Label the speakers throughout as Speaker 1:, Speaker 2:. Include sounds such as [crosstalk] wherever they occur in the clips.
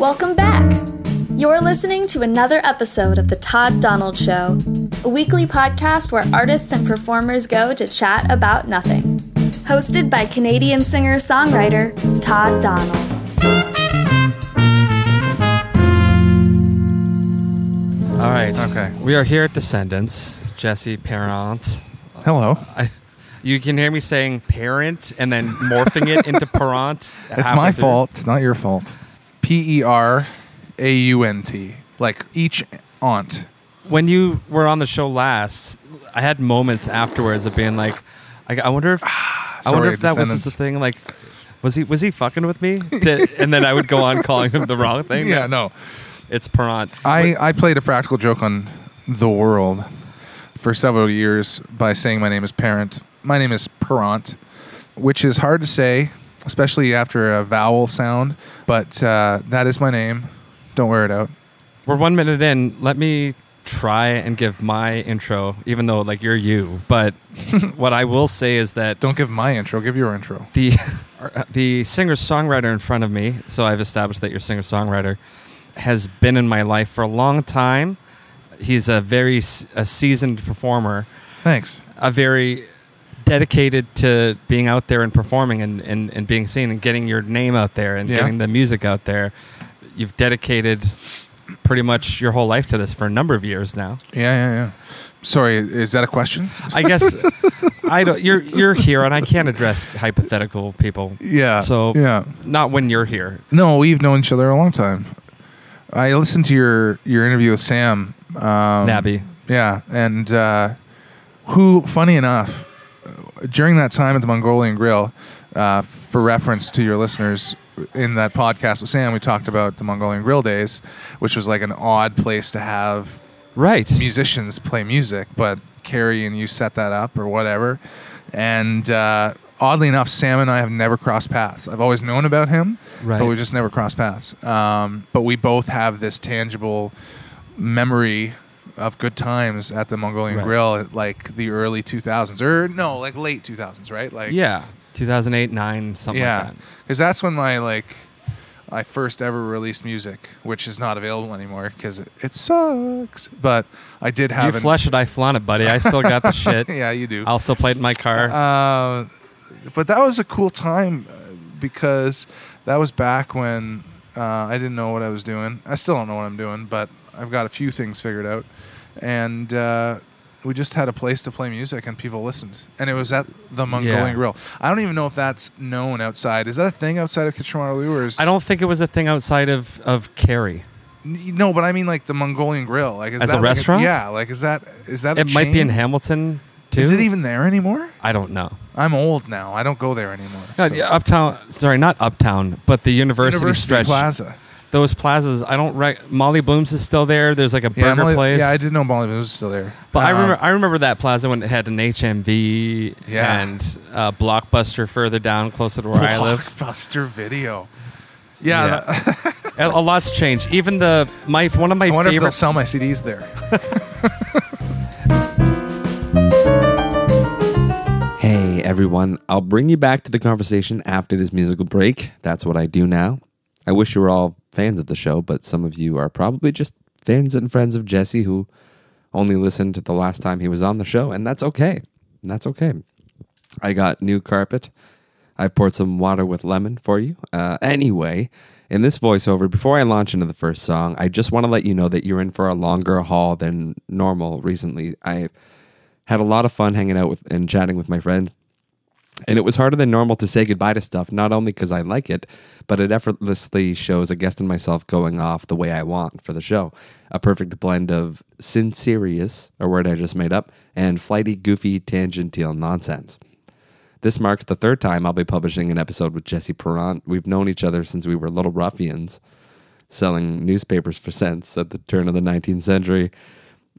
Speaker 1: Welcome back. You're listening to another episode of The Todd Donald Show, a weekly podcast where artists and performers go to chat about nothing. Hosted by Canadian singer songwriter Todd Donald.
Speaker 2: All right.
Speaker 3: Okay.
Speaker 2: We are here at Descendants. Jesse Parent.
Speaker 3: Hello.
Speaker 2: I, you can hear me saying parent and then morphing it into [laughs] parent.
Speaker 3: It's
Speaker 2: halfway
Speaker 3: my
Speaker 2: through.
Speaker 3: fault. It's not your fault. P E R A U N T. Like each aunt.
Speaker 2: When you were on the show last, I had moments afterwards of being like, I, I wonder if [sighs] I wonder if that was just the thing. Like, was he was he fucking with me? [laughs] To- and then I would go on calling him the wrong thing.
Speaker 3: Yeah, no.
Speaker 2: it's parent.
Speaker 3: I, I played a practical joke on the world for several years by saying my name is Parent. My name is Perant, which is hard to say, especially after a vowel sound, but uh, that is my name. Don't wear it out.
Speaker 2: We're one minute in. Let me try and give my intro, even though like you're you. But [laughs] what I will say is that
Speaker 3: Don't give my intro, give your intro.
Speaker 2: the [laughs] the singer songwriter in front of me. So I've established that you're singer songwriter has been in my life for a long time. He's a very a seasoned performer,
Speaker 3: Thanks.
Speaker 2: a very dedicated to being out there and performing and, and, and being seen and getting your name out there and
Speaker 3: Yeah.
Speaker 2: getting the music out there. You've dedicated pretty much your whole life to this for a number of years now.
Speaker 3: Yeah, yeah, yeah. Sorry, is that a question?
Speaker 2: I guess [laughs] I don't. You're you're here, and I can't address hypothetical people.
Speaker 3: Yeah.
Speaker 2: So
Speaker 3: yeah.
Speaker 2: not when you're here.
Speaker 3: No, we've known each other a long time. I listened to your your interview with Sam um,
Speaker 2: Nabby.
Speaker 3: Yeah, and uh, who, funny enough, during that time at the Mongolian Grill, uh, for reference to your listeners, in that podcast with Sam, we talked about the Mongolian Grill days, which was like an odd place to have
Speaker 2: Right.
Speaker 3: musicians play music, but Carrie and you set that up or whatever. And uh, oddly enough, Sam and I have never crossed paths. I've always known about him,
Speaker 2: Right.
Speaker 3: but we just never crossed paths. Um, but we both have this tangible memory of good times at the Mongolian
Speaker 2: Right.
Speaker 3: Grill at like the early 2000s, or no, like late 2000s, right? Like
Speaker 2: Yeah. 2008, 9, something
Speaker 3: yeah,
Speaker 2: like that.
Speaker 3: because that's when my like I first ever released music, which is not available anymore because it, it sucks. But I did
Speaker 2: You
Speaker 3: have an-
Speaker 2: flush it, I flaunt it, buddy. I still got the [laughs] shit.
Speaker 3: yeah, you do.
Speaker 2: I'll still play it in my car.
Speaker 3: Uh, but that was a cool time uh, because that was back when uh, I didn't know what I was doing. I still don't know what I'm doing, but I've got a few things figured out. And uh, we just had a place to play music, and people listened. And it was at the Mongolian
Speaker 2: Yeah.
Speaker 3: Grill. I don't even know if that's known outside. Is that a thing outside of Kitchener-Waterloo, or is
Speaker 2: I don't think it was a thing outside of, of.
Speaker 3: N- No, but I mean like the Mongolian Grill. Like is
Speaker 2: As a
Speaker 3: that like
Speaker 2: restaurant?
Speaker 3: yeah, like is that is that a
Speaker 2: It might be in? Hamilton, too.
Speaker 3: Is it even there anymore?
Speaker 2: I don't know.
Speaker 3: I'm old now. I don't go there anymore.
Speaker 2: God,
Speaker 3: So-
Speaker 2: yeah, uptown, sorry, not uptown, but the university,
Speaker 3: University
Speaker 2: stretch.
Speaker 3: Plaza.
Speaker 2: Those plazas, I don't. Re- Molly Bloom's is still there. There's like a
Speaker 3: Yeah,
Speaker 2: burger
Speaker 3: Molly-
Speaker 2: place.
Speaker 3: Yeah, I didn't know Molly Blooms was still there.
Speaker 2: But I
Speaker 3: Um,
Speaker 2: remember, I remember that plaza when it had an HMV
Speaker 3: Yeah.
Speaker 2: and uh, Blockbuster further down, closer to where I live.
Speaker 3: Blockbuster Video. Yeah,
Speaker 2: Yeah.
Speaker 3: that- [laughs]
Speaker 2: a, a lot's changed. Even the my one of my
Speaker 3: I wonder if they'll
Speaker 2: favorite.
Speaker 3: sell my CDs there. [laughs]
Speaker 4: Hey everyone, I'll bring you back to the conversation after this musical break. That's what I do now. I wish you were all fans of the show, but some of you are probably just fans and friends of Jesse who only listened to the last time he was on the show, and that's okay. That's okay. I got new carpet. I poured some water with lemon for you. Uh, anyway, in this voiceover, before I launch into the first song, I just want to let you know that you're in for a longer haul than normal recently. I had a lot of fun hanging out with and chatting with my friend. And it was harder than normal to say goodbye to stuff, not only because I like it, but it effortlessly shows a guest and myself going off the way I want for the show. A perfect blend of sincerious, a word I just made up, and flighty, goofy, tangential nonsense. This marks the third time I'll be publishing an episode with Jesse Perrant. We've known each other since we were little ruffians, selling newspapers for cents at the turn of the 19th century.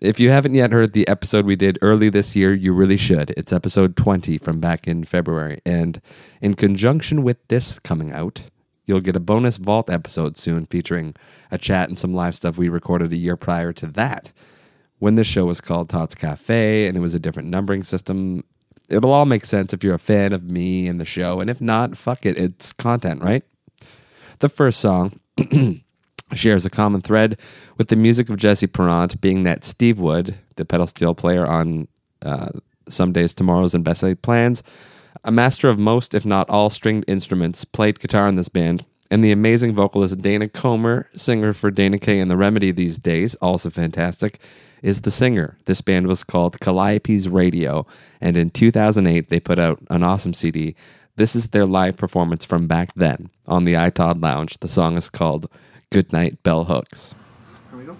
Speaker 4: If you haven't yet heard the episode we did early this year, you really should. It's episode 20 from back in February. And in conjunction with this coming out, you'll get a bonus Vault episode soon featuring a chat and some live stuff we recorded a year prior to that when this show was called Todd's Cafe and it was a different numbering system. It'll all make sense if you're a fan of me and the show. And if not, fuck it. It's content, right? The first song [clears throat] shares a common thread with the music of Jesse Perrant, being that Steve Wood, the pedal steel player on uh, Some Days, Tomorrows, and Best Laid Plans, a master of most, if not all, stringed instruments, played guitar in this band, and the amazing vocalist Dana Comer, singer for Dana Kay and The Remedy these days, also fantastic, is the singer. This band was called Calliopes Radio, and in 2008 they put out an awesome CD. This is their live performance from back then on the iTodd Lounge. The song is called Goodnight Bell Hooks.
Speaker 3: Here we go.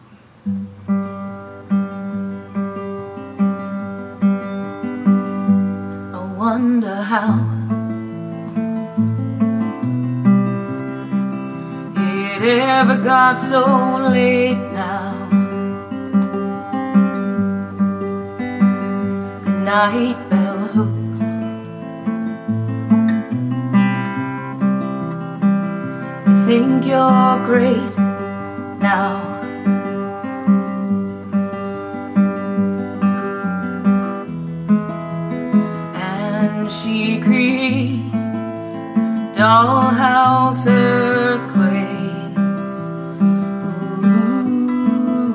Speaker 5: I wonder how it ever got so late now. Good night, bell hooks. Think you're great now. and she creates dollhouse earthquakes. Ooh.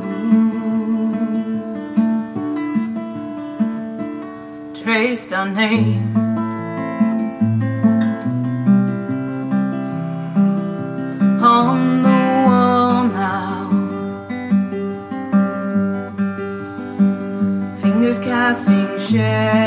Speaker 5: Traced our names. 雪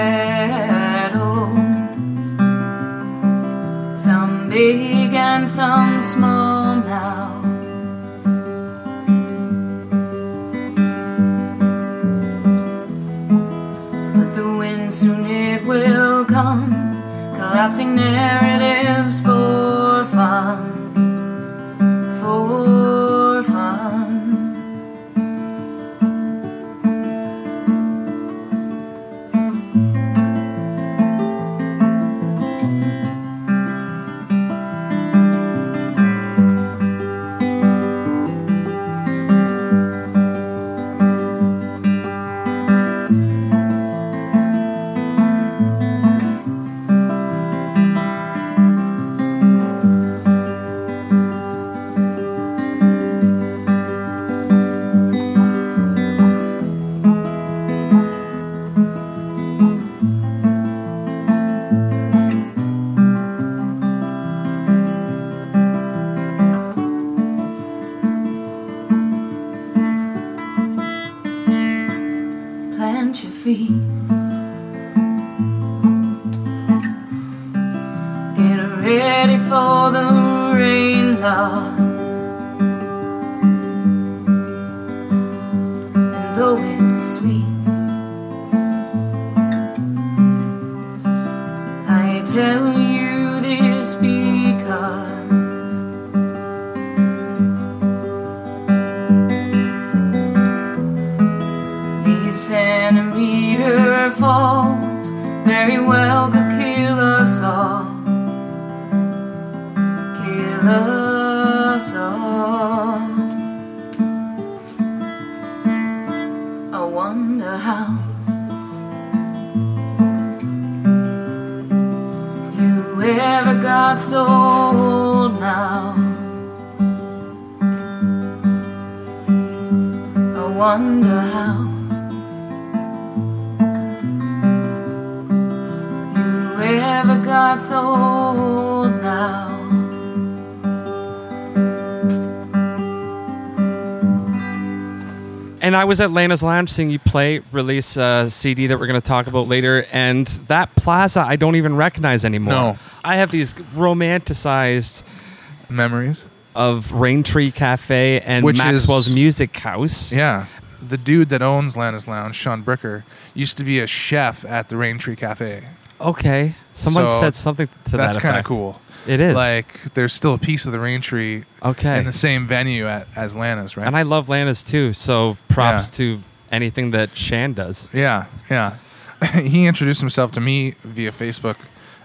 Speaker 5: These centimeter falls very well could kill us all. Kill us all. I wonder how you ever got so old now. I wonder how ever got old now.
Speaker 2: And I was at Lana's Lounge seeing you play, release a CD that we're going to talk about later. And that plaza, I don't even recognize anymore.
Speaker 3: No.
Speaker 2: I have these romanticized
Speaker 3: Memories.
Speaker 2: of Rain Tree Cafe and
Speaker 3: Which
Speaker 2: Maxwell's
Speaker 3: is-
Speaker 2: Music House.
Speaker 3: Yeah. The dude that owns Lana's Lounge, Sean Bricker, used to be a chef at the Rain Tree Cafe.
Speaker 2: Okay. Someone
Speaker 3: So,
Speaker 2: said something to that.
Speaker 3: That's kind of
Speaker 2: effect.
Speaker 3: cool.
Speaker 2: It is.
Speaker 3: Like, there's still a piece of the rain tree
Speaker 2: okay.
Speaker 3: in the same venue at, as Lana's, right?
Speaker 2: and I love Lana's too. So props to anything that Shan does.
Speaker 3: Yeah, yeah. [laughs] he introduced himself to me via Facebook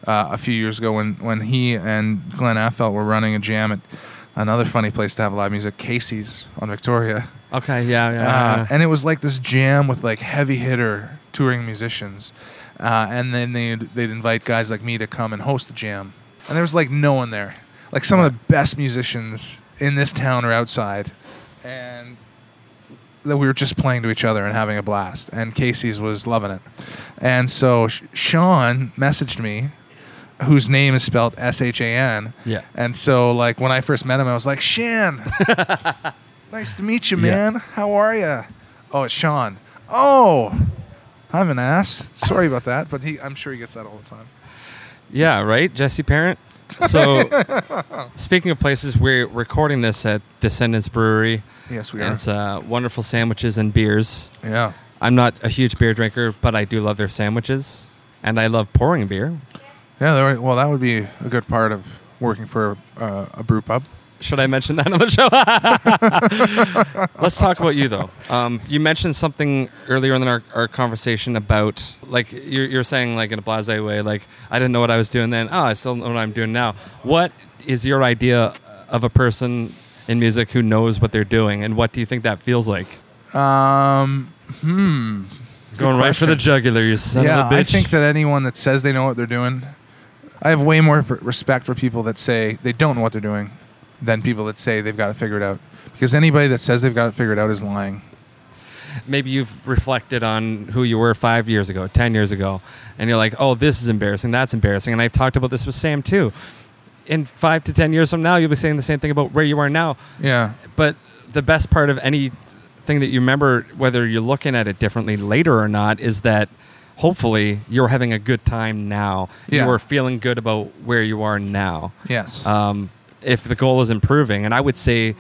Speaker 3: uh, a few years ago when, when he and Glenn Affelt were running a jam at another funny place to have live music, Casey's on Victoria.
Speaker 2: Okay. Yeah. Yeah.
Speaker 3: Uh,
Speaker 2: yeah.
Speaker 3: and it was like this jam with like heavy hitter touring musicians. Uh, and then they'd, they'd invite guys like me to come and host the jam. And there was like no one there. Like some of the best musicians in this town or outside, and that we were just playing to each other and having a blast. And Casey's was loving it, and so Sh- Sean messaged me, whose name is spelled S H A N.
Speaker 2: Yeah.
Speaker 3: And so like when I first met him, I was like, Shan, [laughs] nice to meet you, man. How are you? Oh, it's Sean. Oh, I'm an ass. Sorry about that, but he, I'm sure he gets that all the time.
Speaker 2: Yeah, right, Jesse Parent. So, [laughs] speaking of places, we're recording this at Descendants Brewery.
Speaker 3: Yes, we
Speaker 2: and
Speaker 3: are.
Speaker 2: It's uh, wonderful sandwiches and beers.
Speaker 3: Yeah.
Speaker 2: I'm not a huge beer drinker, but I do love their sandwiches, and I love pouring beer.
Speaker 3: Yeah, there- well, that would be a good part of working for uh, a brew pub.
Speaker 2: Should I mention that on the show? [laughs] Let's talk about you, though. Um, you mentioned something earlier in our, our conversation about, like, you're, you're saying, like, in a blase way, like, I didn't know what I was doing then. Oh, I still know what I'm doing now. What is your idea of a person in music who knows what they're doing, and what do you think that feels like?
Speaker 3: Um, hmm.
Speaker 2: Going right for the jugular, you son
Speaker 3: yeah,
Speaker 2: of a bitch.
Speaker 3: I think that anyone that says they know what they're doing, I have way more respect for people that say they don't know what they're doing than people that say they've got it figured out. Because anybody that says they've got it figured out is lying.
Speaker 2: maybe you've reflected on who you were five years ago, ten years ago, and you're like, "Oh, this is embarrassing. That's embarrassing." And I've talked about this with Sam too. In five to ten years from now, you'll be saying the same thing about where you are now.
Speaker 3: Yeah.
Speaker 2: But the best part of anything that you remember, whether you're looking at it differently later or not, is that hopefully you're having a good time now.
Speaker 3: Yeah.
Speaker 2: You are feeling good about where you are now.
Speaker 3: Yes.
Speaker 2: Um, if the goal is improving, and I would say,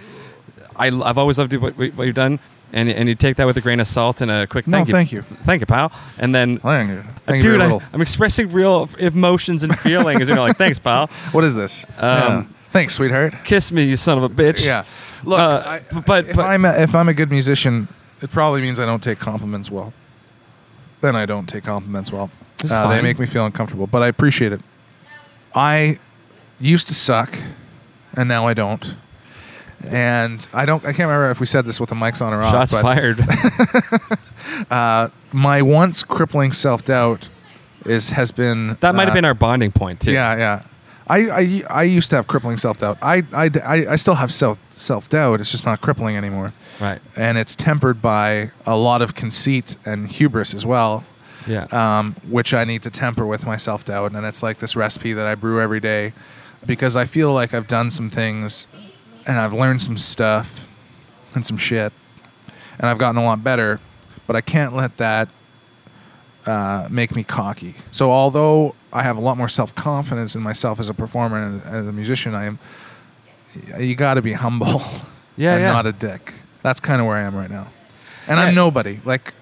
Speaker 2: I, have always loved what, what you've done, and, and you take that with a grain of salt and a quick
Speaker 3: No,
Speaker 2: thank you.
Speaker 3: thank you.
Speaker 2: Thank you, pal. And then,
Speaker 3: Thank you. Thank you
Speaker 2: dude, I, I'm expressing real emotions and feelings. and you're like, thanks, pal. [laughs]
Speaker 3: What is this? yeah. Thanks, sweetheart.
Speaker 2: Kiss me, you son of a bitch.
Speaker 3: Yeah. Look,
Speaker 2: Uh,
Speaker 3: I,
Speaker 2: but-
Speaker 3: if
Speaker 2: but-
Speaker 3: I'm a, if I'm a good musician, it probably means I don't take compliments well. Then I don't take compliments well. Uh, they make me feel uncomfortable, but I appreciate it. I used to suck, and now I don't. And I don't. I can't remember if we said this with the mics on or off.
Speaker 2: Shots
Speaker 3: but
Speaker 2: fired. [laughs]
Speaker 3: My once crippling self doubt is has been
Speaker 2: that might have
Speaker 3: uh,
Speaker 2: been our bonding point, too.
Speaker 3: Yeah, yeah. I, I, I used to have crippling self doubt. I, I, I, I still have self self doubt. It's just not crippling anymore.
Speaker 2: Right.
Speaker 3: And it's tempered by a lot of conceit and hubris as well,
Speaker 2: Yeah.
Speaker 3: um, which I need to temper with my self doubt. And it's like this recipe that I brew every day because I feel like I've done some things and I've learned some stuff and some shit and I've gotten a lot better, but I can't let that uh, make me cocky. So although I have a lot more self confidence in myself as a performer and as a musician, I am. You got to be humble, [laughs]
Speaker 2: Yeah,
Speaker 3: and
Speaker 2: yeah.
Speaker 3: not a dick. That's kind of where I am right now, and
Speaker 2: Yeah.
Speaker 3: I'm nobody. Like,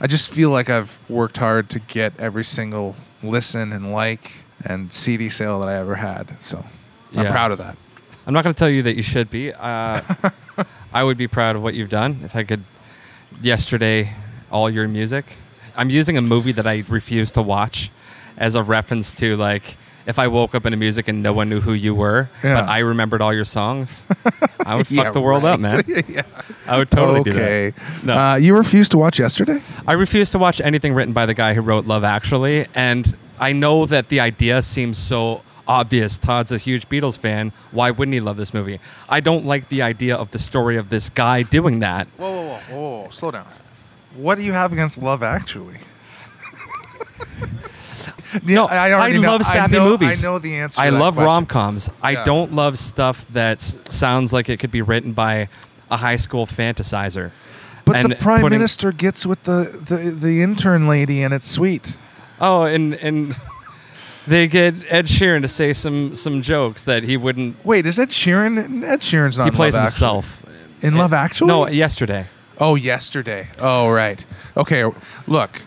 Speaker 3: I just feel like I've worked hard to get every single listen and like and CD sale that I ever had. So I'm
Speaker 2: Yeah.
Speaker 3: proud of that.
Speaker 2: I'm not going to tell you that you should be. Uh, [laughs] I would be proud of what you've done if I could. Yesterday, all your music. I'm using a movie that I refuse to watch as a reference to like if I woke up in a music and no one knew who you were,
Speaker 3: Yeah.
Speaker 2: but I remembered all your songs. I would [laughs] fuck
Speaker 3: Yeah,
Speaker 2: the world up,
Speaker 3: right.
Speaker 2: man. [laughs]
Speaker 3: yeah.
Speaker 2: I would totally
Speaker 3: okay.
Speaker 2: do that. No.
Speaker 3: Uh, you refused to watch yesterday?
Speaker 2: I refuse to watch anything written by the guy who wrote Love Actually, and I know that the idea seems so obvious. Todd's a huge Beatles fan. Why wouldn't he love this movie? I don't like the idea of the story of this guy doing that.
Speaker 3: Whoa, whoa, whoa, whoa, whoa, slow down. What do you have against Love Actually? [laughs]
Speaker 2: No,
Speaker 3: I,
Speaker 2: I,
Speaker 3: already know-
Speaker 2: love sappy
Speaker 3: know-
Speaker 2: movies.
Speaker 3: I know the answer.
Speaker 2: I love rom coms. I
Speaker 3: Yeah.
Speaker 2: don't love stuff that sounds like it could be written by a high school fantasizer.
Speaker 3: But
Speaker 2: And
Speaker 3: the prime
Speaker 2: putting-
Speaker 3: minister gets with the, the, the intern lady, and it's sweet.
Speaker 2: Oh, and and they get Ed Sheeran to say some some jokes that he wouldn't.
Speaker 3: Wait, is that Sheeran? Ed Sheeran's not.
Speaker 2: He
Speaker 3: in
Speaker 2: plays
Speaker 3: Love
Speaker 2: himself.
Speaker 3: Actually. in Love Actually.
Speaker 2: No, yesterday.
Speaker 3: Oh, yesterday. Oh, right. Okay, look,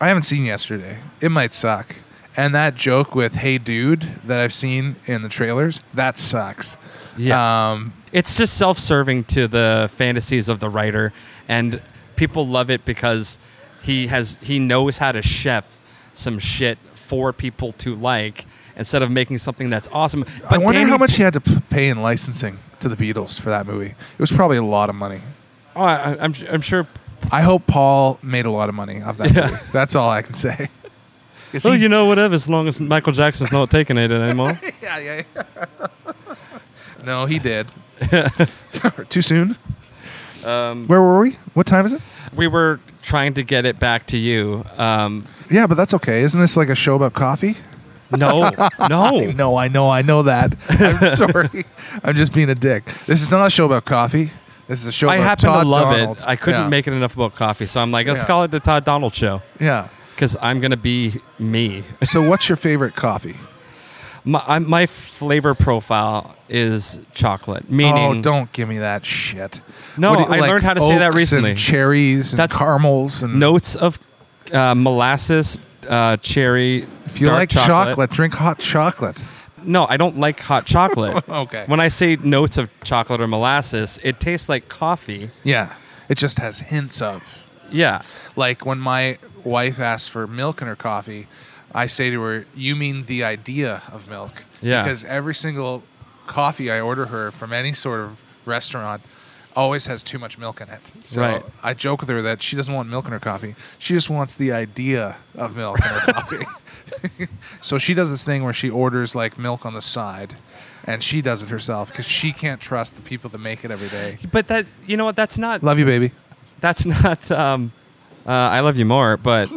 Speaker 3: I haven't seen yesterday. It might suck. And that joke with "Hey, dude" that I've seen in the trailers that sucks.
Speaker 2: Yeah.
Speaker 3: Um,
Speaker 2: it's just self-serving to the fantasies of the writer and people love it because he has he knows how to chef some shit for people to like instead of making something that's awesome
Speaker 3: I wonder
Speaker 2: Danny-
Speaker 3: how much he had to p- pay in licensing to the Beatles for that movie. It was probably a lot of money.
Speaker 2: oh, I, I'm, I'm sure
Speaker 3: I hope Paul made a lot of money off that
Speaker 2: Yeah.
Speaker 3: movie. That's all I can say. [laughs]
Speaker 2: well
Speaker 3: he-
Speaker 2: you know whatever as long as michael jackson's not taking it anymore [laughs]
Speaker 3: yeah, yeah. yeah. [laughs] no, he did. Too soon.
Speaker 2: Um,
Speaker 3: Where were we? What time is it?
Speaker 2: we were trying to get it back to you. Um,
Speaker 3: Yeah, but that's okay. Isn't this like a show about coffee?
Speaker 2: no, [laughs] no.
Speaker 3: No, I know, I know that. I'm [laughs] sorry. I'm just being a dick. This is not a show about coffee. This is a show
Speaker 2: I
Speaker 3: about
Speaker 2: happen
Speaker 3: Todd
Speaker 2: to love
Speaker 3: Donald.
Speaker 2: it. I couldn't
Speaker 3: Yeah.
Speaker 2: make it enough about coffee, so I'm like, let's
Speaker 3: Yeah.
Speaker 2: call it the Todd Donald Show
Speaker 3: Yeah.
Speaker 2: because I'm gonna be me. [laughs]
Speaker 3: So, what's your favorite coffee?
Speaker 2: My, I, my flavor profile is chocolate, meaning
Speaker 3: oh, don't give me that shit.
Speaker 2: No,
Speaker 3: What do you-
Speaker 2: I learned how to say that
Speaker 3: oaks
Speaker 2: recently.
Speaker 3: And cherries and
Speaker 2: That's
Speaker 3: caramels and
Speaker 2: notes of uh, molasses, uh, cherry.
Speaker 3: If you
Speaker 2: dark
Speaker 3: like chocolate. drink hot chocolate.
Speaker 2: no, I don't like hot chocolate. [laughs]
Speaker 3: Okay.
Speaker 2: When I say notes of chocolate or molasses, it tastes like coffee.
Speaker 3: Yeah. It just has hints of.
Speaker 2: Yeah,
Speaker 3: Like when my wife asks for milk in her coffee, I say to her, "You mean the idea of milk?"
Speaker 2: Yeah.
Speaker 3: Because every single coffee I order her from any sort of restaurant always has too much milk in it. So
Speaker 2: Right.
Speaker 3: I joke with her that she doesn't want milk in her coffee. She just wants the idea of milk in her [laughs] coffee. [laughs] so she does this thing where she orders like milk on the side. And she does it herself because she can't trust the people that make it every day.
Speaker 2: but that you know what? That's not.
Speaker 3: Love you, baby.
Speaker 2: That's not. Um, uh, I love you more, but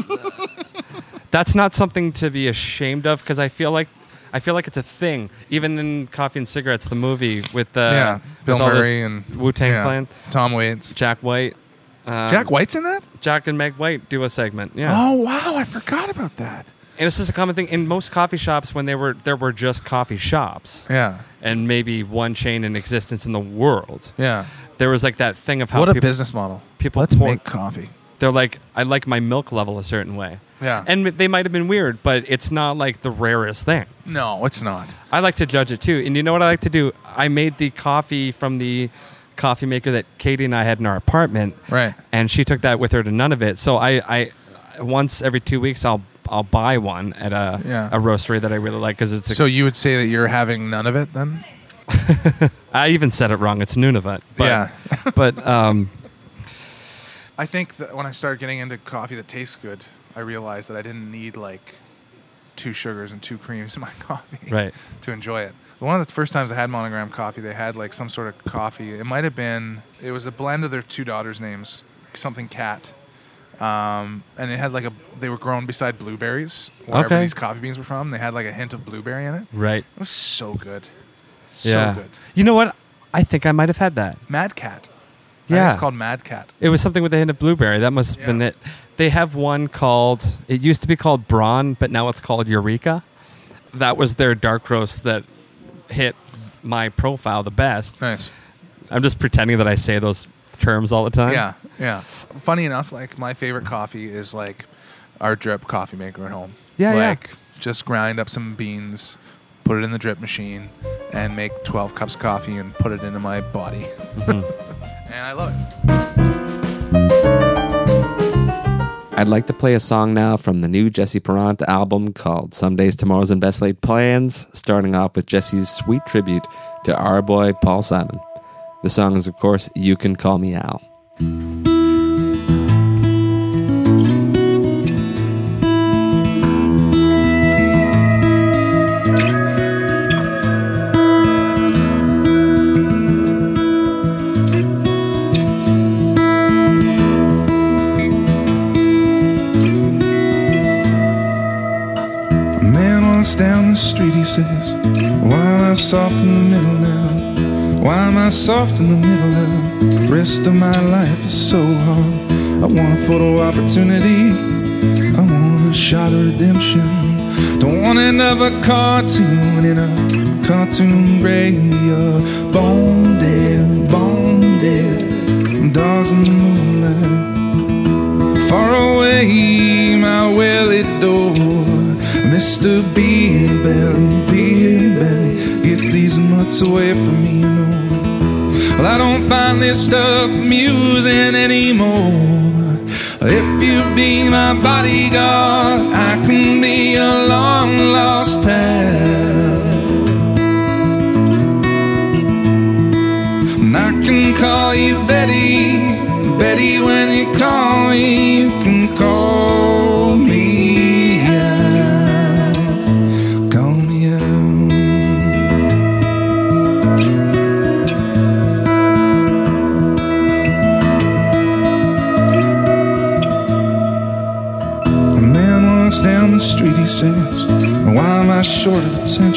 Speaker 2: [laughs] that's not something to be ashamed of because I feel like. I feel like it's a thing, even in Coffee and Cigarettes, the movie with the
Speaker 3: yeah, Bill Murray and
Speaker 2: Wu Tang
Speaker 3: yeah,
Speaker 2: Clan,
Speaker 3: Tom Waits.
Speaker 2: Jack White, um,
Speaker 3: Jack White's in that?
Speaker 2: Jack and Meg White do a segment. Yeah,
Speaker 3: Oh wow, I forgot about that.
Speaker 2: and it's just a common thing in most coffee shops when they were there were just coffee shops
Speaker 3: Yeah,
Speaker 2: and maybe one chain in existence in the world.
Speaker 3: yeah.
Speaker 2: There was like that thing of how
Speaker 3: what a business model.
Speaker 2: people
Speaker 3: Let's
Speaker 2: pour-
Speaker 3: make coffee.
Speaker 2: they're like, I like my milk level a certain way.
Speaker 3: Yeah.
Speaker 2: And they might have been weird, but it's not like the rarest thing.
Speaker 3: no, it's not.
Speaker 2: I like to judge it too. And you know what I like to do? I made the coffee from the coffee maker that Katie and I had in our apartment.
Speaker 3: Right.
Speaker 2: And she took that with her to none of it. So I, I once every two weeks I'll I'll buy one at a
Speaker 3: Yeah.
Speaker 2: a roastery that I really like because it's.
Speaker 3: So you would say that you're having none of it then? [laughs]
Speaker 2: I even said it wrong. It's Nunavut. But,
Speaker 3: yeah.
Speaker 2: But um, [laughs]
Speaker 3: I think that when I start getting into coffee that tastes good, I realized that I didn't need like two sugars and two creams in my [laughs] coffee
Speaker 2: right.
Speaker 3: to enjoy it. One of the first times I had Monogram coffee, they had like some sort of coffee. It might have been, it was a blend of their two daughters' names, something cat. Um, and it had like a, they were grown beside blueberries, wherever
Speaker 2: Okay.
Speaker 3: these coffee beans were from. They had like a hint of blueberry in it.
Speaker 2: Right.
Speaker 3: It was so good. So
Speaker 2: yeah.
Speaker 3: good.
Speaker 2: You know what? I think I might have had that.
Speaker 3: Mad Cat. I think
Speaker 2: Yeah.
Speaker 3: it's called Mad Cat.
Speaker 2: It was something with a hint of blueberry. That must have been it. They have one called. It used to be called Braun, but now it's called Eureka. That was their dark roast that hit my profile the best.
Speaker 3: Nice.
Speaker 2: I'm just pretending that I say those terms all the time.
Speaker 3: Yeah, yeah. Funny enough, like my favorite coffee is like our drip coffee maker at home.
Speaker 2: Yeah, yeah.
Speaker 3: like just grind up some beans, put it in the drip machine, and make 12 cups of coffee and put it into my body.
Speaker 2: Mm-hmm. [laughs]
Speaker 3: and I love it.
Speaker 4: I'd like to play a song now from the new Jesse Perant album called Some Days, Tomorrows, and Best Laid Plans, starting off with Jesse's sweet tribute to our boy Paul Simon. The song is, of course, You Can Call Me Al.
Speaker 6: Street, he says, Why am I soft in the middle now? Why am I soft in the middle now? The rest of my life is so hard. I want a photo opportunity. I want a shot of redemption. Don't want another cartoon in a cartoon graveyard. Bone dead, bone dead. Dogs in the moonlight. Far away, my welly door. Mr. Beer Belly, Beer Belly, get these nuts away from me, know. Well, I don't find this stuff amusing anymore. If you be my bodyguard, I can be a long lost pal. And I can call you Betty, Betty when you call me, you can call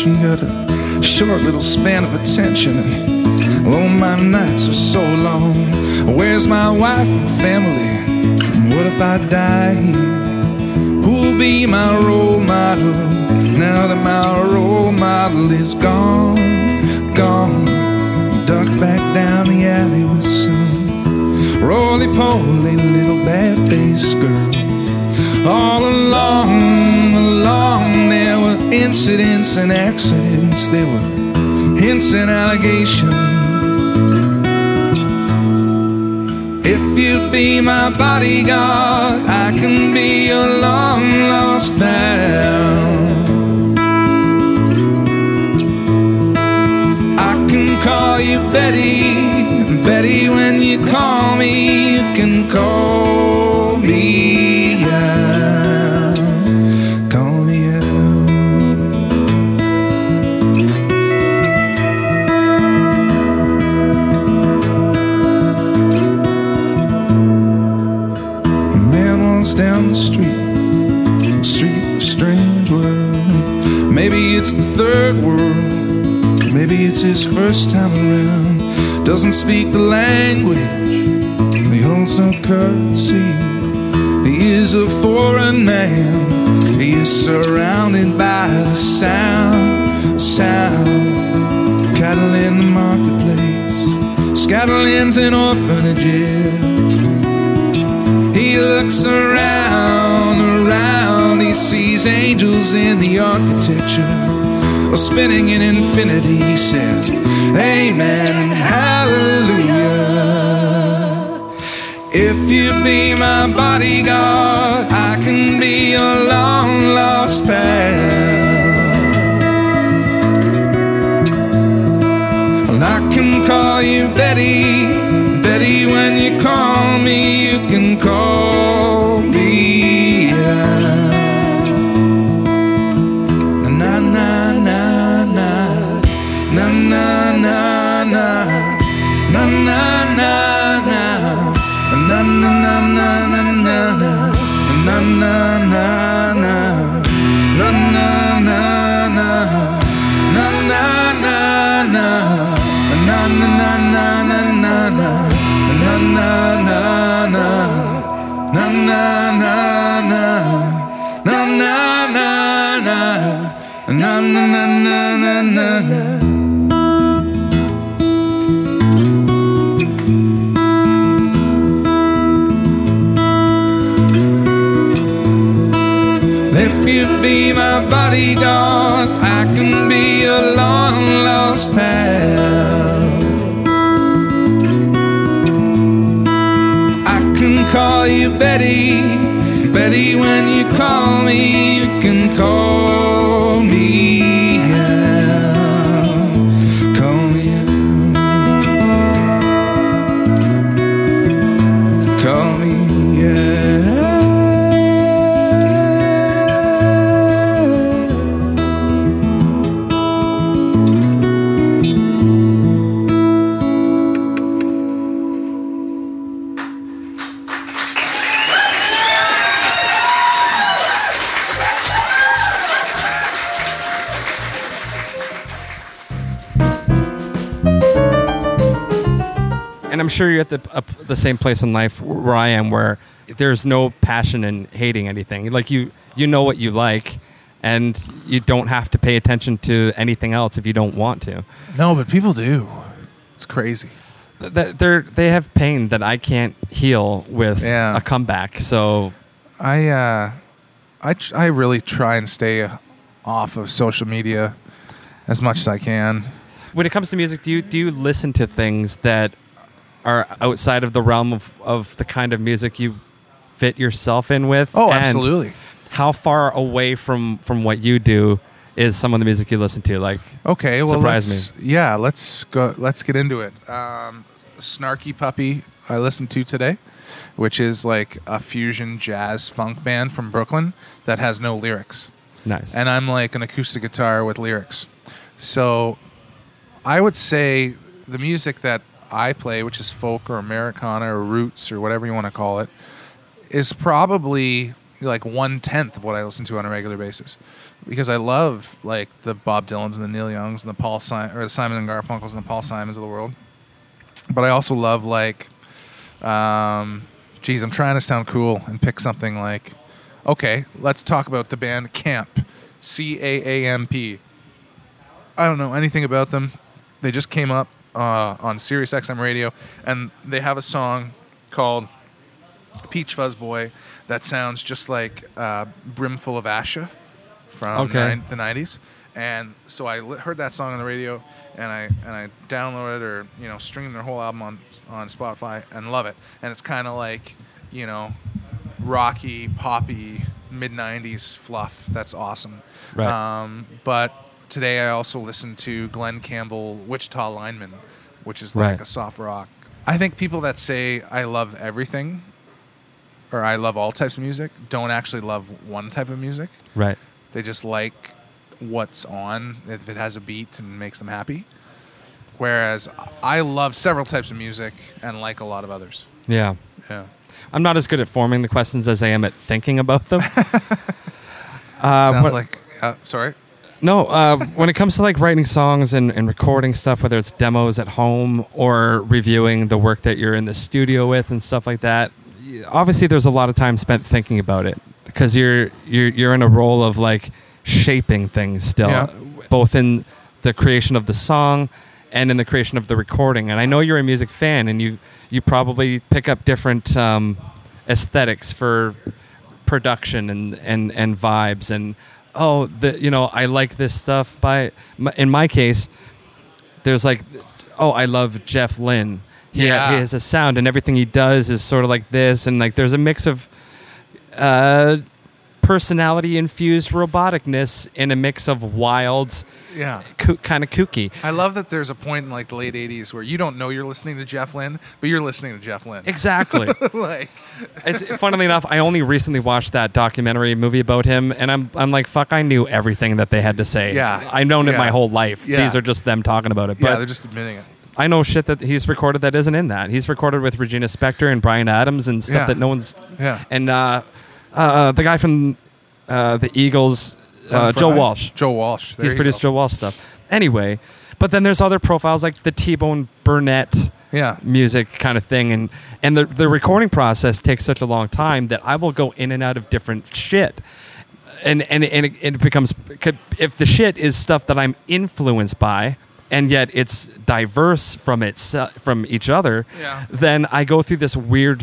Speaker 3: attention? Got a short little span of attention. And oh, my nights are so long. Where's my wife and family? What if I die? Who'll be my role model now that my role model is gone, gone? Duck back down the alley with some roly poly little bad faced girl. All along, along, there were incidents and accidents, there were hints and allegations. If you be my bodyguard, I can be maybe it's his first time around. Doesn't speak the language, he holds no courtesy. He is a foreign man, he is surrounded by the sound, sound. Cattle in the marketplace, scatterlands in orphanages. He looks around, around. He sees angels in the architecture, or spinning in infinity. Says, Amen and Hallelujah. If you be my bodyguard, I can be your long lost pal. Well, I can call you Betty, Betty. When you call me, you can call na na bodyguard, I can be your long lost pal. I can call you Betty, Betty. When you call me, you can call
Speaker 2: the up the same place in life where I am, where there's no passion in hating anything. Like you, you know what you like, and you don't have to pay attention to anything else if you don't want to.
Speaker 7: No, but people do. It's crazy.
Speaker 2: Th- th- They're they have pain that I can't heal with
Speaker 7: Yeah.
Speaker 2: a comeback. So
Speaker 7: I uh, I tr- I really try and stay off of social media as much as I can.
Speaker 2: when it comes to music, do you do you listen to things that are outside of the realm of, of the kind of music you fit yourself in with?
Speaker 7: Oh, absolutely.
Speaker 2: How far away from from what you do is some of the music you listen to? Like,
Speaker 7: Okay, well,
Speaker 2: Surprise
Speaker 7: let's, yeah, let's go. Let's get into it. Um, Snarky Puppy, I listened to today, which is like a fusion jazz funk band from Brooklyn that has no lyrics,
Speaker 2: nice.
Speaker 7: and I'm like an acoustic guitar with lyrics. So, I would say the music that I play, which is folk or Americana or roots or whatever you want to call it, is probably
Speaker 3: like one tenth of what I listen to on a regular basis, because I love like the Bob Dylans and the Neil Youngs and the Paul Simon or the Simon and Garfunkels and the Paul Simons of the world. But I also love like, um, geez, I'm trying to sound cool and pick something like, okay, let's talk about the band Camp, C A A M P. I don't know anything about them. They just came up uh, on Sirius XM radio, and they have a song called Peach Fuzz Boy that sounds just like uh, Brimful of Asha from
Speaker 2: Okay.
Speaker 3: nine, the '90s. And so I li- heard that song on the radio, and I and I downloaded or you know streamed their whole album on on Spotify and love it. And it's kind of like you know rocky, poppy, mid '90s fluff. That's awesome.
Speaker 2: Right.
Speaker 3: Um, but today I also listened to Glenn Campbell, Wichita Lineman, which is like
Speaker 2: Right.
Speaker 3: a soft rock. I think people that say I love everything or I love all types of music don't actually love one type of music.
Speaker 2: Right.
Speaker 3: They just like what's on if it has a beat and makes them happy. Whereas I love several types of music and like a lot of others.
Speaker 2: Yeah.
Speaker 3: Yeah.
Speaker 2: I'm not as good at forming the questions as I am at thinking about them. [laughs] uh,
Speaker 3: Sounds
Speaker 2: what-
Speaker 3: like uh, sorry.
Speaker 2: No, uh, when it comes to like writing songs and, and recording stuff, whether it's demos at home or reviewing the work that you're in the studio with and stuff like that, obviously there's a lot of time spent thinking about it because you're you're you're in a role of like shaping things still,
Speaker 3: Yeah.
Speaker 2: both in the creation of the song and in the creation of the recording. And I know you're a music fan, and you you probably pick up different um, aesthetics for production and, and, and vibes and oh the you know I like this stuff. By in my case there's like oh I love Jeff Lynne. He,
Speaker 3: Yeah.
Speaker 2: he has a sound and everything he does is sort of like this. And like there's a mix of uh, personality infused roboticness in a mix of wild
Speaker 3: Yeah.
Speaker 2: kind of kooky
Speaker 3: I love that there's a point in like the late '80s where you don't know you're listening to Jeff Lynne, but you're listening to Jeff Lynne.
Speaker 2: exactly [laughs]
Speaker 3: like,
Speaker 2: It's, funnily enough, I only recently watched that documentary movie about him, and I'm I'm like, fuck, I knew everything that they had to say.
Speaker 3: Yeah.
Speaker 2: I've known it my whole life.
Speaker 3: Yeah.
Speaker 2: These are just them talking about it.
Speaker 3: yeah, they're just admitting it.
Speaker 2: I know shit that he's recorded that isn't in that. He's recorded with Regina Spektor and Brian Adams and stuff
Speaker 3: Yeah.
Speaker 2: that no one's.
Speaker 3: Yeah.
Speaker 2: And uh, uh, the guy from uh, the Eagles, uh, Joe Walsh.
Speaker 3: Joe Walsh. There
Speaker 2: he's
Speaker 3: you
Speaker 2: produced
Speaker 3: go.
Speaker 2: Joe Walsh stuff. Anyway, but then there's other profiles like the T-Bone Burnett
Speaker 3: Yeah.
Speaker 2: music kind of thing and and the the recording process takes such a long time that I will go in and out of different shit and and and it, it becomes if the shit is stuff that I'm influenced by and yet it's diverse from its from each other
Speaker 3: Yeah.
Speaker 2: then I go through this weird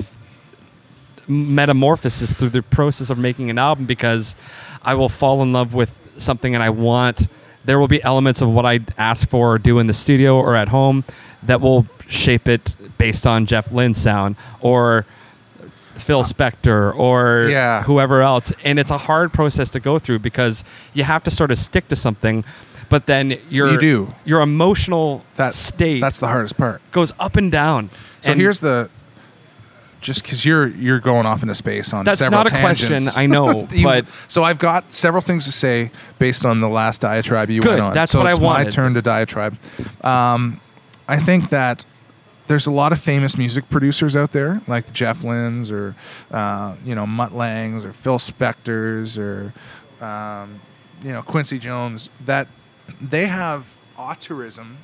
Speaker 2: metamorphosis through the process of making an album because I will fall in love with something and I want there will be elements of what I ask for or do in the studio or at home that will shape it based on Jeff Lynne's sound or Phil Spector or
Speaker 3: Yeah.
Speaker 2: whoever else and it's a hard process to go through because you have to sort of stick to something but then your
Speaker 3: You do.
Speaker 2: your emotional
Speaker 3: That
Speaker 2: state
Speaker 3: That's the hardest part.
Speaker 2: goes up and down
Speaker 3: So
Speaker 2: And-
Speaker 3: here's the. Just because you're you're going off into space on
Speaker 2: That's
Speaker 3: several
Speaker 2: not a question. I know, [laughs]
Speaker 3: You-
Speaker 2: but-
Speaker 3: so I've got several things to say based on the last diatribe you
Speaker 2: Good,
Speaker 3: went on.
Speaker 2: that's
Speaker 3: so
Speaker 2: what I
Speaker 3: it's
Speaker 2: wanted.
Speaker 3: my turn to diatribe. Um, I think that there's a lot of famous music producers out there, like the Jeff Lynne's or uh, you know Mutt Langs or Phil Spector's or um, you know Quincy Jones that they have auteurism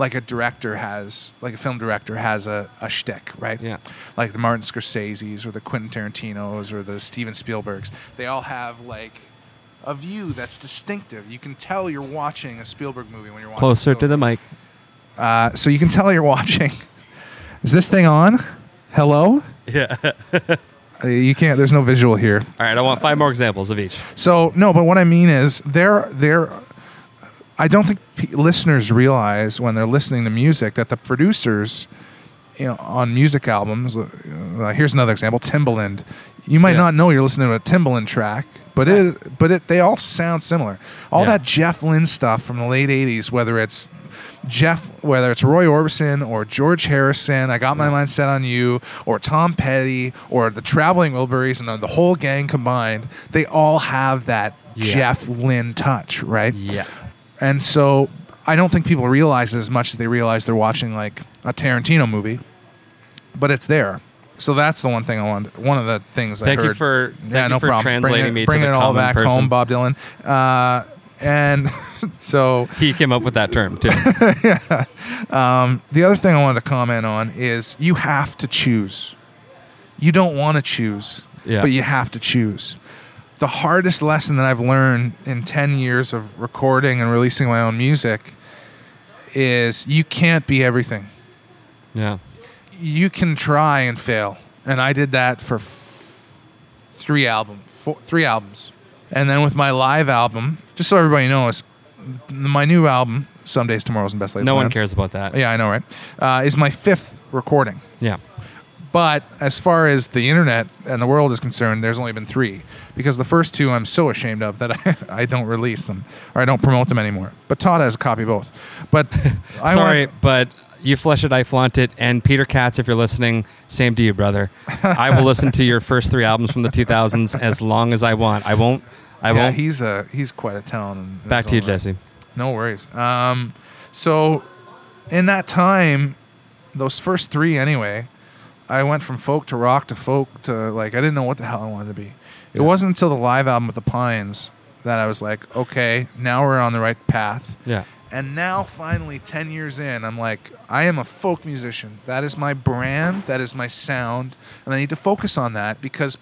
Speaker 3: like a director has, like a film director has a, a shtick, right?
Speaker 2: Yeah.
Speaker 3: Like the Martin Scorsese's or the Quentin Tarantino's or the Steven Spielberg's. They all have like a view that's distinctive. You can tell you're watching a Spielberg movie when you're watching.
Speaker 2: closer to the mic
Speaker 3: Uh, so you can tell you're watching. Is this thing on? Hello?
Speaker 2: yeah [laughs]
Speaker 3: Uh, You can't. There's no visual here.
Speaker 2: All right, I want five more examples of each.
Speaker 3: So no, but what I mean is they're they're. I don't think p- listeners realize when they're listening to music that the producers, you know, on music albums. Uh, here's another example: Timbaland. You might
Speaker 2: Yeah.
Speaker 3: not know you're listening to a Timbaland track, but it but it they all sound similar. All
Speaker 2: Yeah.
Speaker 3: that Jeff Lynne stuff from the late '80s, whether it's Jeff, whether it's Roy Orbison or George Harrison, I got my mind set on you, or Tom Petty, or the Traveling Wilburys, and the whole gang combined, they all have that
Speaker 2: Yeah.
Speaker 3: Jeff Lynne touch, right?
Speaker 2: Yeah.
Speaker 3: And so I don't think people realize it as much as they realize they're watching like a Tarantino movie, but it's there. so that's the one thing I wanted. One of the things I
Speaker 2: Thank you for thank
Speaker 3: yeah,
Speaker 2: you
Speaker 3: no
Speaker 2: for
Speaker 3: problem.
Speaker 2: translating
Speaker 3: bring it,
Speaker 2: me
Speaker 3: bring
Speaker 2: to the
Speaker 3: it all back
Speaker 2: person.
Speaker 3: home, Bob Dylan. Uh, and [laughs] so
Speaker 2: He came up with that term too. [laughs]
Speaker 3: Um the other thing I wanted to comment on is you have to choose. You don't want to choose,
Speaker 2: Yeah.
Speaker 3: but you have to choose. The hardest lesson that I've learned in 10 years of recording and releasing my own music is you can't be everything.
Speaker 2: yeah.
Speaker 3: You can try and fail. And I did that for f- three album, four, three albums. And then with my live album, just so everybody knows, my new album, Some Days Tomorrow's and Best Laid
Speaker 2: No one cares about that.
Speaker 3: Yeah, I know, right? Uh, is my fifth recording.
Speaker 2: Yeah.
Speaker 3: But as far as the internet and the world is concerned, there's only been three because the first two I'm so ashamed of that I, [laughs] I don't release them or I don't promote them anymore. But Todd has a copy of both. But [laughs] I
Speaker 2: Sorry,
Speaker 3: want,
Speaker 2: but you flush it, I flaunt it. And Peter Katz, if you're listening, same to you, brother. I will listen to your first three albums from the 2000s as long as I want. I won't. I
Speaker 3: yeah,
Speaker 2: won't.
Speaker 3: he's a he's quite a talent.
Speaker 2: Back to you,
Speaker 3: right.
Speaker 2: Jesse.
Speaker 3: No worries. Um, so in that time, those first three anyway, I went from folk to rock to folk to like I didn't know what the hell I wanted to be. It
Speaker 2: Yeah.
Speaker 3: wasn't until the live album with the Pines that I was like, okay, now we're on the right path.
Speaker 2: Yeah.
Speaker 3: And now, finally, 10 years in, I'm like, I am a folk musician. That is my brand. That is my sound. And I need to focus on that because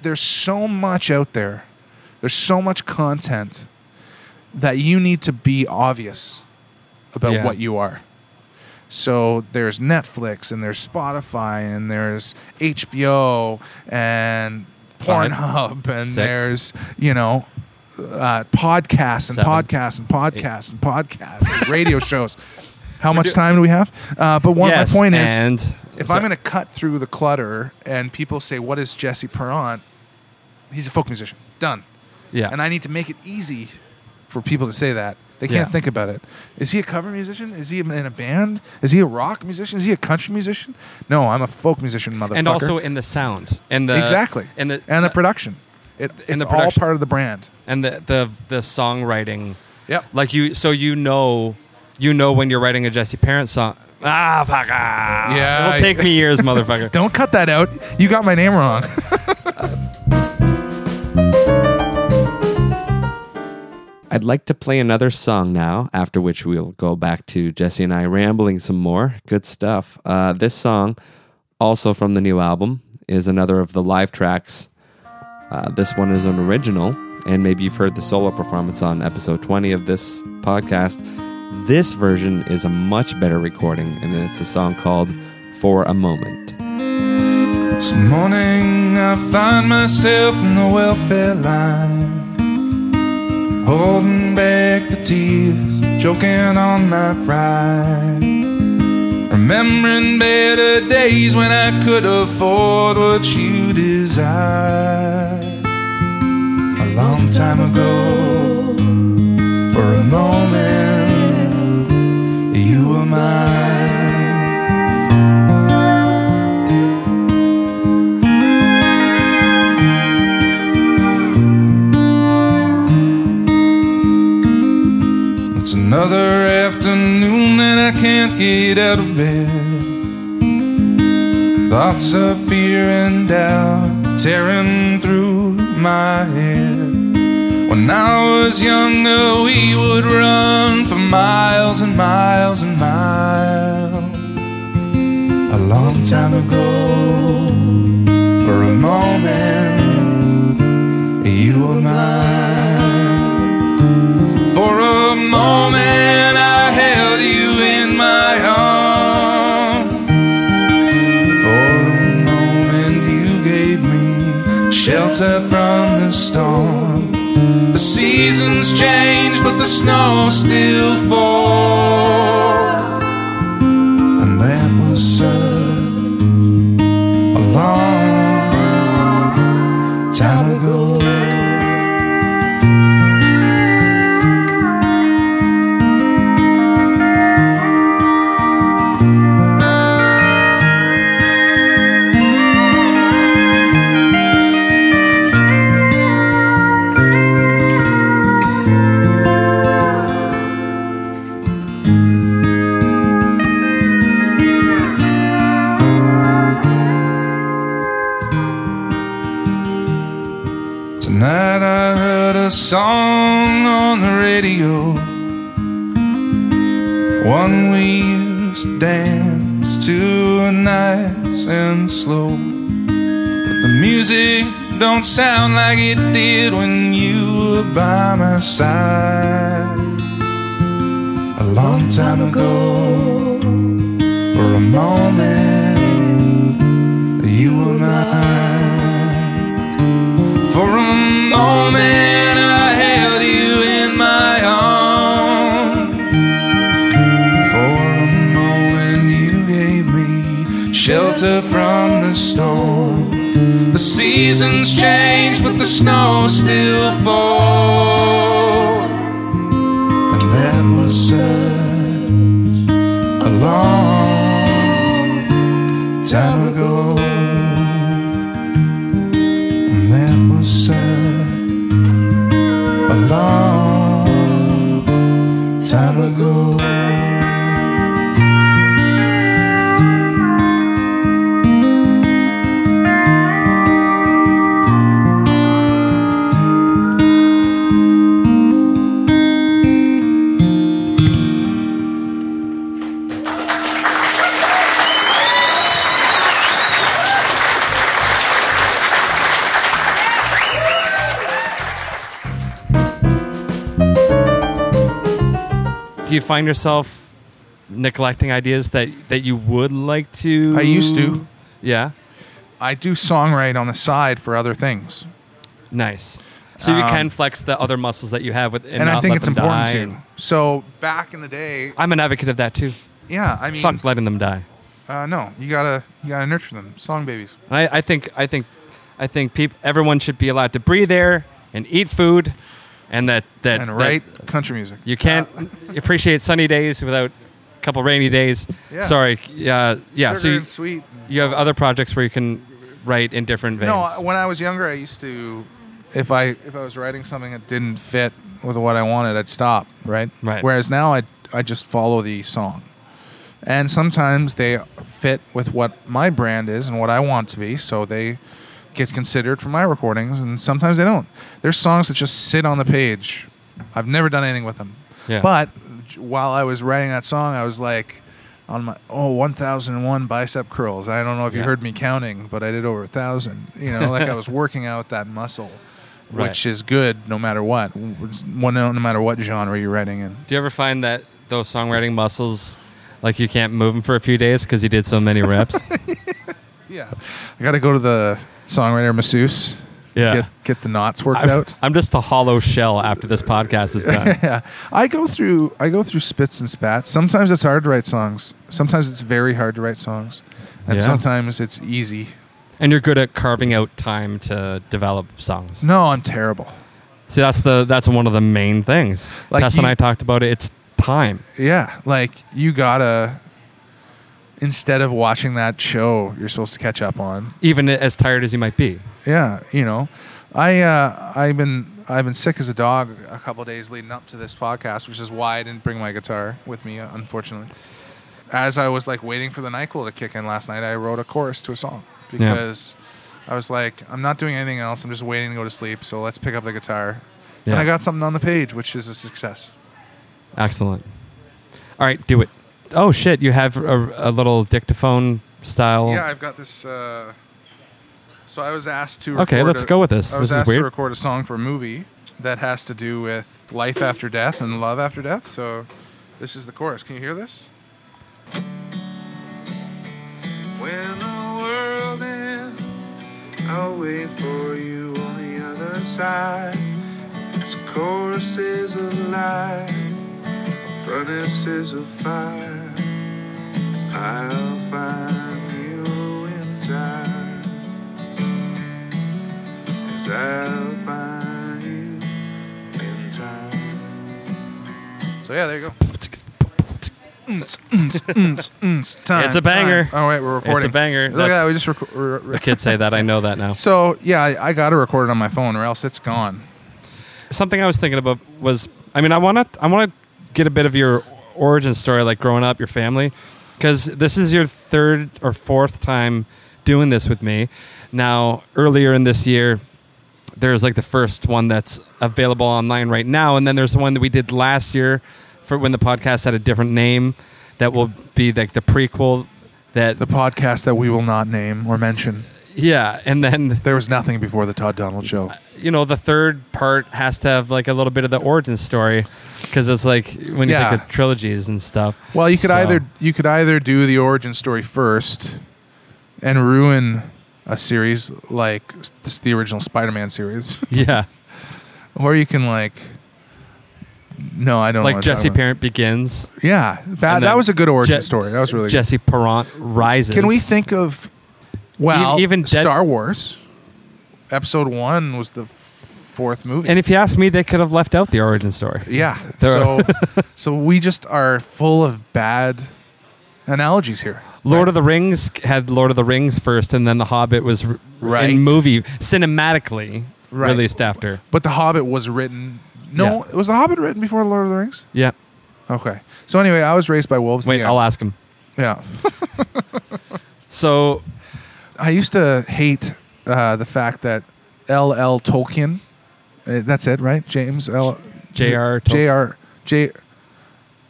Speaker 3: there's so much out there. There's so much content that you need to be obvious about
Speaker 2: Yeah.
Speaker 3: what you are. So there's Netflix and there's Spotify and there's HBO and
Speaker 2: Five.
Speaker 3: Pornhub and
Speaker 2: Six.
Speaker 3: there's, you know, uh, podcasts and
Speaker 2: Seven.
Speaker 3: podcasts and podcasts and podcasts and radio shows. How much time do we have? Uh, but one
Speaker 2: yes,
Speaker 3: my point is,
Speaker 2: and
Speaker 3: if I'm going to cut through the clutter and people say, "What is Jesse Parent?" He's a folk musician. Done.
Speaker 2: yeah,
Speaker 3: And I need to make it easy for people to say that. They can't
Speaker 2: Yeah.
Speaker 3: think about it. Is he a cover musician? Is he in a band? Is he a rock musician? Is he a country musician? No, I'm a folk musician, motherfucker.
Speaker 2: and also in the sound and the
Speaker 3: exactly.
Speaker 2: and the
Speaker 3: and the production. It,
Speaker 2: and
Speaker 3: it's
Speaker 2: the production.
Speaker 3: all part of the brand.
Speaker 2: and the the the songwriting.
Speaker 3: Yep.
Speaker 2: Like you, so you know, you know when you're writing a Jesse Parent song. Ah, fuck. Ah.
Speaker 3: Yeah.
Speaker 2: It'll take me years, motherfucker. [laughs]
Speaker 3: Don't cut that out. You got my name wrong. [laughs]
Speaker 4: I'd like to play another song now, after which we'll go back to Jesse and I rambling some more. Good stuff. Uh, this song, also from the new album, is another of the live tracks. Uh, this one is an original, and maybe you've heard the solo performance on episode 20 of this podcast. This version is a much better recording, and it's a song called For a Moment.
Speaker 6: This morning I find myself in the welfare line, holding back the tears, choking on my pride. Remembering better days when I could afford what you desired. A long time ago, get out of bed. Thoughts of fear and doubt tearing through my head. When I was younger, we would run for miles and miles and miles. A long time ago, for a moment, you were mine. For a moment I seasons change, but the snow still falls. Don't sound like it did when you were by my side. A long time ago, for a moment, you were mine. For a moment, I held you in my arms. For a moment, you gave me shelter from the storm. Seasons change, but the snow still falls.
Speaker 2: Find yourself neglecting ideas that that you would like to?
Speaker 3: I used to.
Speaker 2: Yeah.
Speaker 3: I do songwrite on the side for other things,
Speaker 2: Nice. So you
Speaker 3: Um,
Speaker 2: can flex the other muscles that you have with, and,
Speaker 3: and, I think it's important to. So back in the day,
Speaker 2: I'm an advocate of that too.
Speaker 3: yeah, I mean,
Speaker 2: Fuck letting them die.
Speaker 3: Uh, no, you gotta you gotta nurture them, song babies.
Speaker 2: I, I think I think I think peop, everyone should be allowed to breathe air and eat food, and that that
Speaker 3: and
Speaker 2: that
Speaker 3: country music.
Speaker 2: you can't uh, appreciate sunny days without a couple rainy days.
Speaker 3: Yeah.
Speaker 2: Sorry. Yeah. Yeah.
Speaker 3: Sugar
Speaker 2: So you,
Speaker 3: sweet.
Speaker 2: you have other projects where you can write in different veins.
Speaker 3: No, when I was younger, I used to, if I if I was writing something that didn't fit with what I wanted, I'd stop. Right.
Speaker 2: Right.
Speaker 3: Whereas now, I I just follow the song, and sometimes they fit with what my brand is and what I want to be, so they get considered for my recordings, and sometimes they don't. There's songs that just sit on the page. I've never done anything with them.
Speaker 2: Yeah.
Speaker 3: But while I was writing that song, I was like, on my oh 1001 bicep curls. I don't know if you
Speaker 2: Yeah.
Speaker 3: heard me counting, but I did over a thousand. You know, like I was [laughs] working out that muscle,
Speaker 2: Right.
Speaker 3: which is good no matter what, no no matter what genre you're writing in.
Speaker 2: Do you ever find that those songwriting muscles, like you can't move them for a few days because you did so many reps? [laughs]
Speaker 3: Yeah, I got to go to the songwriter masseuse.
Speaker 2: yeah.
Speaker 3: Get get the knots worked
Speaker 2: I'm,
Speaker 3: out.
Speaker 2: I'm just a hollow shell after this podcast is done. [laughs]
Speaker 3: yeah, I go through I go through spits and spats. Sometimes it's hard to write songs. Sometimes it's very hard to write songs, and
Speaker 2: Yeah.
Speaker 3: sometimes it's easy.
Speaker 2: and you're good at carving out time to develop songs.
Speaker 3: No, I'm terrible.
Speaker 2: See, that's the that's one of the main things.
Speaker 3: Like
Speaker 2: Tess and I talked about it. It's time.
Speaker 3: Yeah, like you gotta instead of watching that show you're supposed to catch up on.
Speaker 2: even as tired as you might be.
Speaker 3: Yeah, you know, I uh, I've been I've been sick as a dog a couple days leading up to this podcast, which is why I didn't bring my guitar with me, uh, unfortunately. As I was like waiting for the Nyquil to kick in last night, I wrote a chorus to a song because I was like, I'm not doing anything else. I'm just waiting to go to sleep. So let's pick up the guitar,
Speaker 2: yeah.
Speaker 3: and I got something on the page, which is a success.
Speaker 2: Excellent. All right, do it. Oh shit! You have a, a little dictaphone style.
Speaker 3: Yeah, I've got this. Uh, so I was asked to.
Speaker 2: Okay, let's
Speaker 3: a-
Speaker 2: go with this.
Speaker 3: I was
Speaker 2: This is
Speaker 3: asked to record a song for a movie that has to do with life after death and love after death. So this is the chorus. Can you hear this?
Speaker 6: When the world ends, I'll wait for you on the other side. This chorus is of light, furnaces of fire. I'll find you in time. Yes, I'll find you in time.
Speaker 3: So yeah, there you go. Time,
Speaker 2: It's a banger.
Speaker 3: time. All right, we're recording.
Speaker 2: It's a oh, banger.
Speaker 3: Look at that. We just record.
Speaker 2: The kids say that. I know that now. [laughs]
Speaker 3: So yeah, I, I got to record it on my phone, or else it's gone.
Speaker 2: Something I was thinking about was, I mean, I want to, I want to get a bit of your origin story, like growing up, your family, because this is your third or fourth time doing this with me. Now, earlier in this year, there's like the first one that's available online right now, and then there's the one that we did last year for when the podcast had a different name that will be like the prequel. That
Speaker 3: The podcast that we will not name or mention.
Speaker 2: Yeah, and then
Speaker 3: There was nothing before the Todd Donald show.
Speaker 2: you know the third part has to have like a little bit of the origin story because it's like when you
Speaker 3: Yeah.
Speaker 2: think of trilogies and stuff.
Speaker 3: Well, you could
Speaker 2: So-
Speaker 3: either you could either do the origin story first and ruin a series like s- the original Spider-Man series, [laughs]
Speaker 2: yeah,
Speaker 3: or you can like. No, I don't. know
Speaker 2: like
Speaker 3: what I'm
Speaker 2: Jesse
Speaker 3: talking.
Speaker 2: Parent begins,
Speaker 3: Yeah, that,
Speaker 2: And
Speaker 3: that
Speaker 2: then
Speaker 3: was a good origin
Speaker 2: Je-
Speaker 3: story. That was really.
Speaker 2: Jesse Parent rises.
Speaker 3: Can we think of? Well,
Speaker 2: even Dead-
Speaker 3: Star Wars, Episode One was the f- fourth movie.
Speaker 2: And if you ask me, they could have left out the origin story.
Speaker 3: yeah, [laughs]
Speaker 2: There-
Speaker 3: so [laughs] so we just are full of bad analogies here.
Speaker 2: Lord of the Rings had Lord of the Rings first, and then The Hobbit was r-
Speaker 3: Right.
Speaker 2: in movie cinematically
Speaker 3: Right.
Speaker 2: released after.
Speaker 3: But The Hobbit was written. No, was The Hobbit written before Lord of the Rings?
Speaker 2: Yeah.
Speaker 3: Okay. So anyway, I was raised by wolves.
Speaker 2: Wait, I'll ask him.
Speaker 3: Yeah. [laughs]
Speaker 2: So
Speaker 3: I used to hate uh, the fact that L.L. Tolkien. Uh, that's it, right? James L.
Speaker 2: J.R. Tol-
Speaker 3: J.R. J.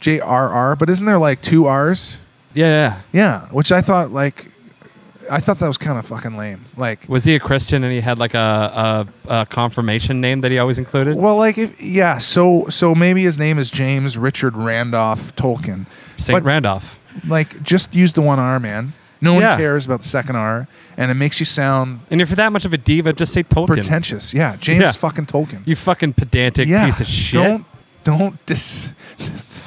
Speaker 3: J.R.R. But isn't there like two R's?
Speaker 2: yeah, yeah.
Speaker 3: Yeah, which I thought like, I thought that was kind of fucking lame. Like,
Speaker 2: Was he a Christian and he had like a, a, a confirmation name that he always included?
Speaker 3: well, like if yeah, so so maybe his name is James Richard Randolph Tolkien.
Speaker 2: Saint
Speaker 3: but-
Speaker 2: Randolph.
Speaker 3: Like, just use the one R, man. No one cares about the second R, and it makes you sound
Speaker 2: And if you're that much of a diva, just say Tolkien.
Speaker 3: pretentious. Yeah, James
Speaker 2: Yeah.
Speaker 3: fucking Tolkien.
Speaker 2: You fucking pedantic
Speaker 3: yeah,
Speaker 2: piece of shit.
Speaker 3: don't don't dis,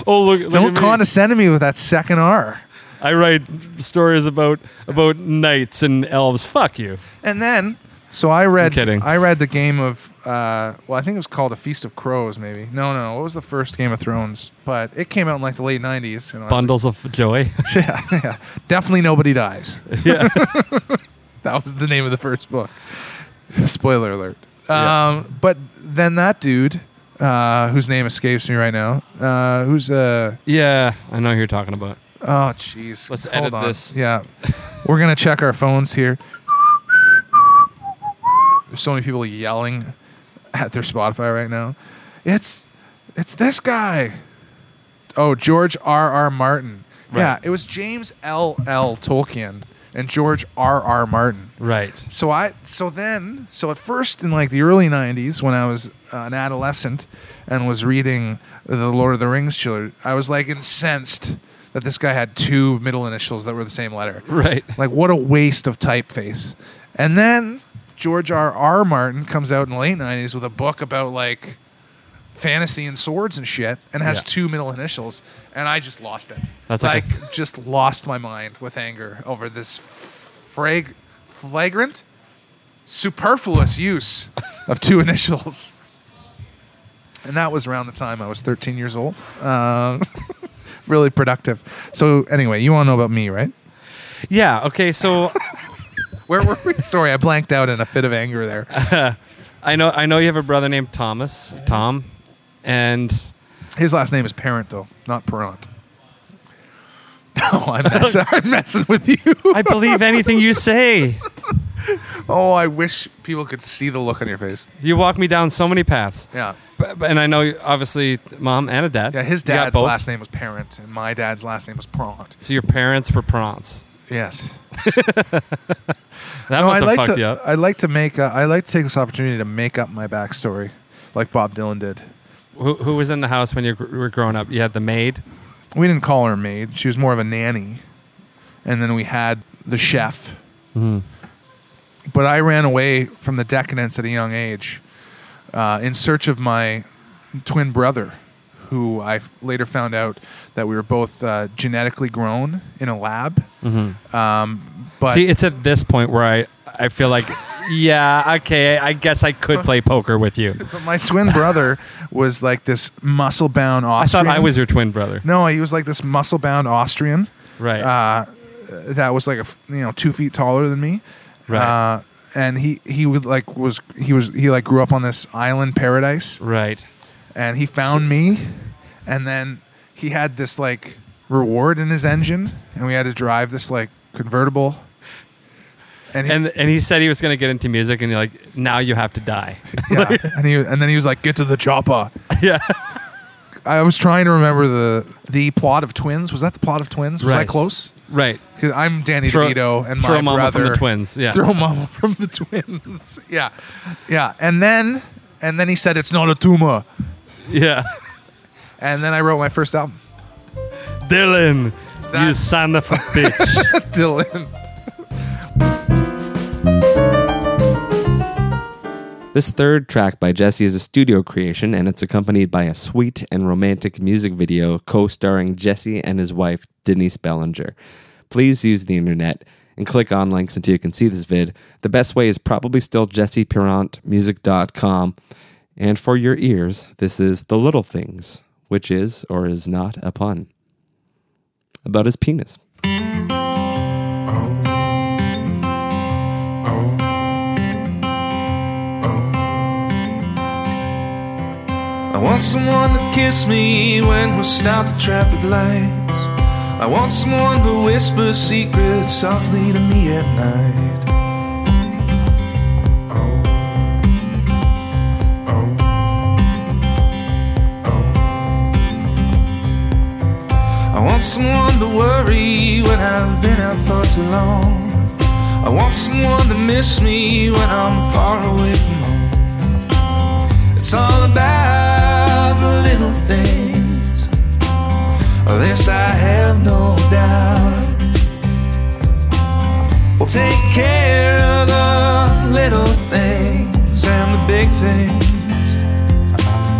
Speaker 2: oh look, look
Speaker 3: don't
Speaker 2: at me.
Speaker 3: condescend to me with that second R.
Speaker 2: I write stories about about knights and elves. Fuck you.
Speaker 3: And then, so I read.
Speaker 2: kidding.
Speaker 3: I read the game of. Uh, well, I think it was called A Feast of Crows. Maybe no, no. What was the first Game of Thrones? But it came out in like the late '90s. You know, I was
Speaker 2: Bundles of joy.
Speaker 3: like, [laughs] yeah, yeah. Definitely nobody dies. [laughs]
Speaker 2: yeah. [laughs]
Speaker 3: That was the name of the first book. Spoiler alert.
Speaker 2: Yeah.
Speaker 3: Um, but then that dude, uh, whose name escapes me right now, uh, who's uh,
Speaker 2: Yeah, I know who you're talking about.
Speaker 3: oh jeez,
Speaker 2: Let's
Speaker 3: Hold
Speaker 2: edit
Speaker 3: on.
Speaker 2: this.
Speaker 3: Yeah, we're gonna check our phones here. There's so many people yelling at their Spotify right now. It's it's this guy. Oh, George R. R. Martin. Yeah, it was James L. L. Tolkien and George R. R. Martin.
Speaker 2: Right.
Speaker 3: So I so then so at first in like the early '90s when I was uh, an adolescent and was reading the Lord of the Rings trilogy, I was like incensed that this guy had two middle initials that were the same letter.
Speaker 2: Right.
Speaker 3: Like what a waste of typeface. And then George R. R. Martin comes out in the late '90s with a book about like fantasy and swords and shit, and has
Speaker 2: Yeah.
Speaker 3: two middle initials, and I just lost it.
Speaker 2: That's like
Speaker 3: like,
Speaker 2: a
Speaker 3: just lost my mind with anger over this frag- flagrant, superfluous use of two [laughs] initials. And that was around the time I was 13 years old. Um, [laughs] really productive. So anyway, you want to know about me, right?
Speaker 2: Yeah. Okay. So [laughs]
Speaker 3: Where were we? [laughs] Sorry, I blanked out in a fit of anger there. [laughs]
Speaker 2: I know I know you have a brother named Thomas. Tom, and
Speaker 3: His last name is Parent, though, not Parent. [laughs] No, I'm messing, I'm messing with you.
Speaker 2: I believe anything you say.
Speaker 3: Oh, I wish people could see the look on your face.
Speaker 2: You walk me down so many paths.
Speaker 3: Yeah.
Speaker 2: But, but- and I know you- obviously mom and a dad.
Speaker 3: Yeah, his dad's last name was Parent, and my dad's last name was Pront.
Speaker 2: So your parents were prawns.
Speaker 3: Yes. [laughs]
Speaker 2: That
Speaker 3: No,
Speaker 2: must
Speaker 3: I'd
Speaker 2: have
Speaker 3: like
Speaker 2: fucked
Speaker 3: to.
Speaker 2: you up.
Speaker 3: I'd like to make. Uh, I'd like to take this opportunity to make up my backstory, like Bob Dylan did.
Speaker 2: Who, who was in the house when you gr- were growing up? You had the maid.
Speaker 3: We didn't call her maid. She was more of a nanny, and then we had the chef. But I ran away from the decadence at a young age, uh, in search of my twin brother, who I f- later found out that we were both uh, genetically grown in a lab. Um, but
Speaker 2: See, it's at this point where I I feel like, [laughs] yeah, okay, I guess I could play poker with you. [laughs]
Speaker 3: But my twin brother was like this muscle bound Austrian.
Speaker 2: I thought I was your twin brother.
Speaker 3: No, he was like this muscle bound Austrian.
Speaker 2: Right.
Speaker 3: Uh, that was like a you know two feet taller than me.
Speaker 2: Right.
Speaker 3: Uh, and he he would like was he was he like grew up on this island paradise,
Speaker 2: right.
Speaker 3: And he found me, and then he had this like reward in his engine, and we had to drive this like convertible. And he,
Speaker 2: And and he said he was going to get into music, and you're like, now you have to die. [laughs]
Speaker 3: yeah, and he and then he was like, "Get to the chopper." [laughs]
Speaker 2: yeah.
Speaker 3: I was trying to remember the the plot of Twins. Was that the plot of Twins? Was
Speaker 2: Right.
Speaker 3: that close?
Speaker 2: Right.
Speaker 3: Because I'm Danny
Speaker 2: Throw-
Speaker 3: DeVito and my
Speaker 2: mama
Speaker 3: brother
Speaker 2: from the twins. Yeah.
Speaker 3: Throw mama from the [laughs] twins. yeah, yeah. And then and then he said it's not a tumor.
Speaker 2: Yeah. [laughs]
Speaker 3: And then I wrote my first album,
Speaker 2: Dylan,
Speaker 3: that-
Speaker 2: you son of a [laughs] bitch.
Speaker 3: Dylan.
Speaker 4: This third track by Jesse is a studio creation, and it's accompanied by a sweet and romantic music video co starring Jesse and his wife, Denise Bellinger. Please use the internet and click on links until you can see this vid. The best way is probably still jesseparentmusic.com. And for your ears, this is The Little Things, which is or is not a pun about his penis.
Speaker 6: I want someone to kiss me when we're stopped at traffic lights. I want someone to whisper secrets softly to me at night. Want someone to worry when I've been out for too long. I want someone to miss me when I'm far away from home. It's all about the little things. This I have no doubt. We'll take care of the little things and the big things.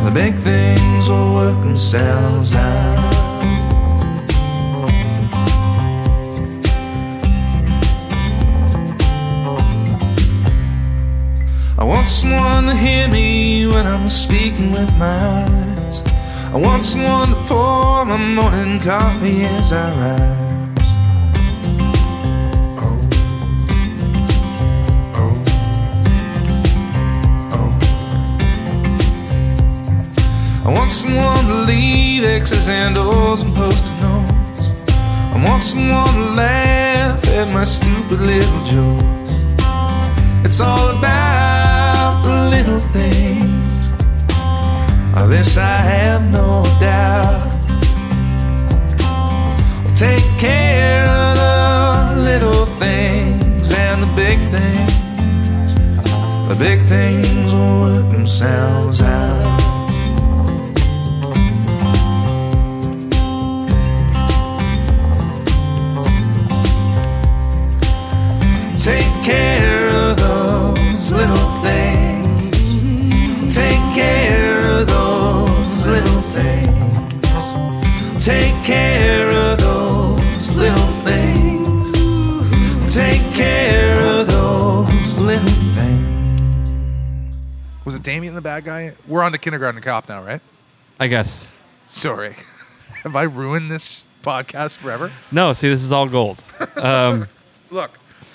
Speaker 6: The big things will work themselves out. I want someone to hear me when I'm speaking with my eyes. I want someone to pour my morning coffee as I rise. Oh, oh, oh. I want someone to leave X's and O's and post-it notes. I want someone to laugh at my stupid little jokes. It's all about little things. This I have no doubt. Take care of the little things and the big things. The big things will work themselves out.
Speaker 3: Damien the bad guy? We're on to kindergarten cop now, right?
Speaker 2: I guess.
Speaker 3: Sorry. [laughs] Have I ruined this podcast forever?
Speaker 2: No, see, this is all gold. Um, [laughs]
Speaker 3: Look,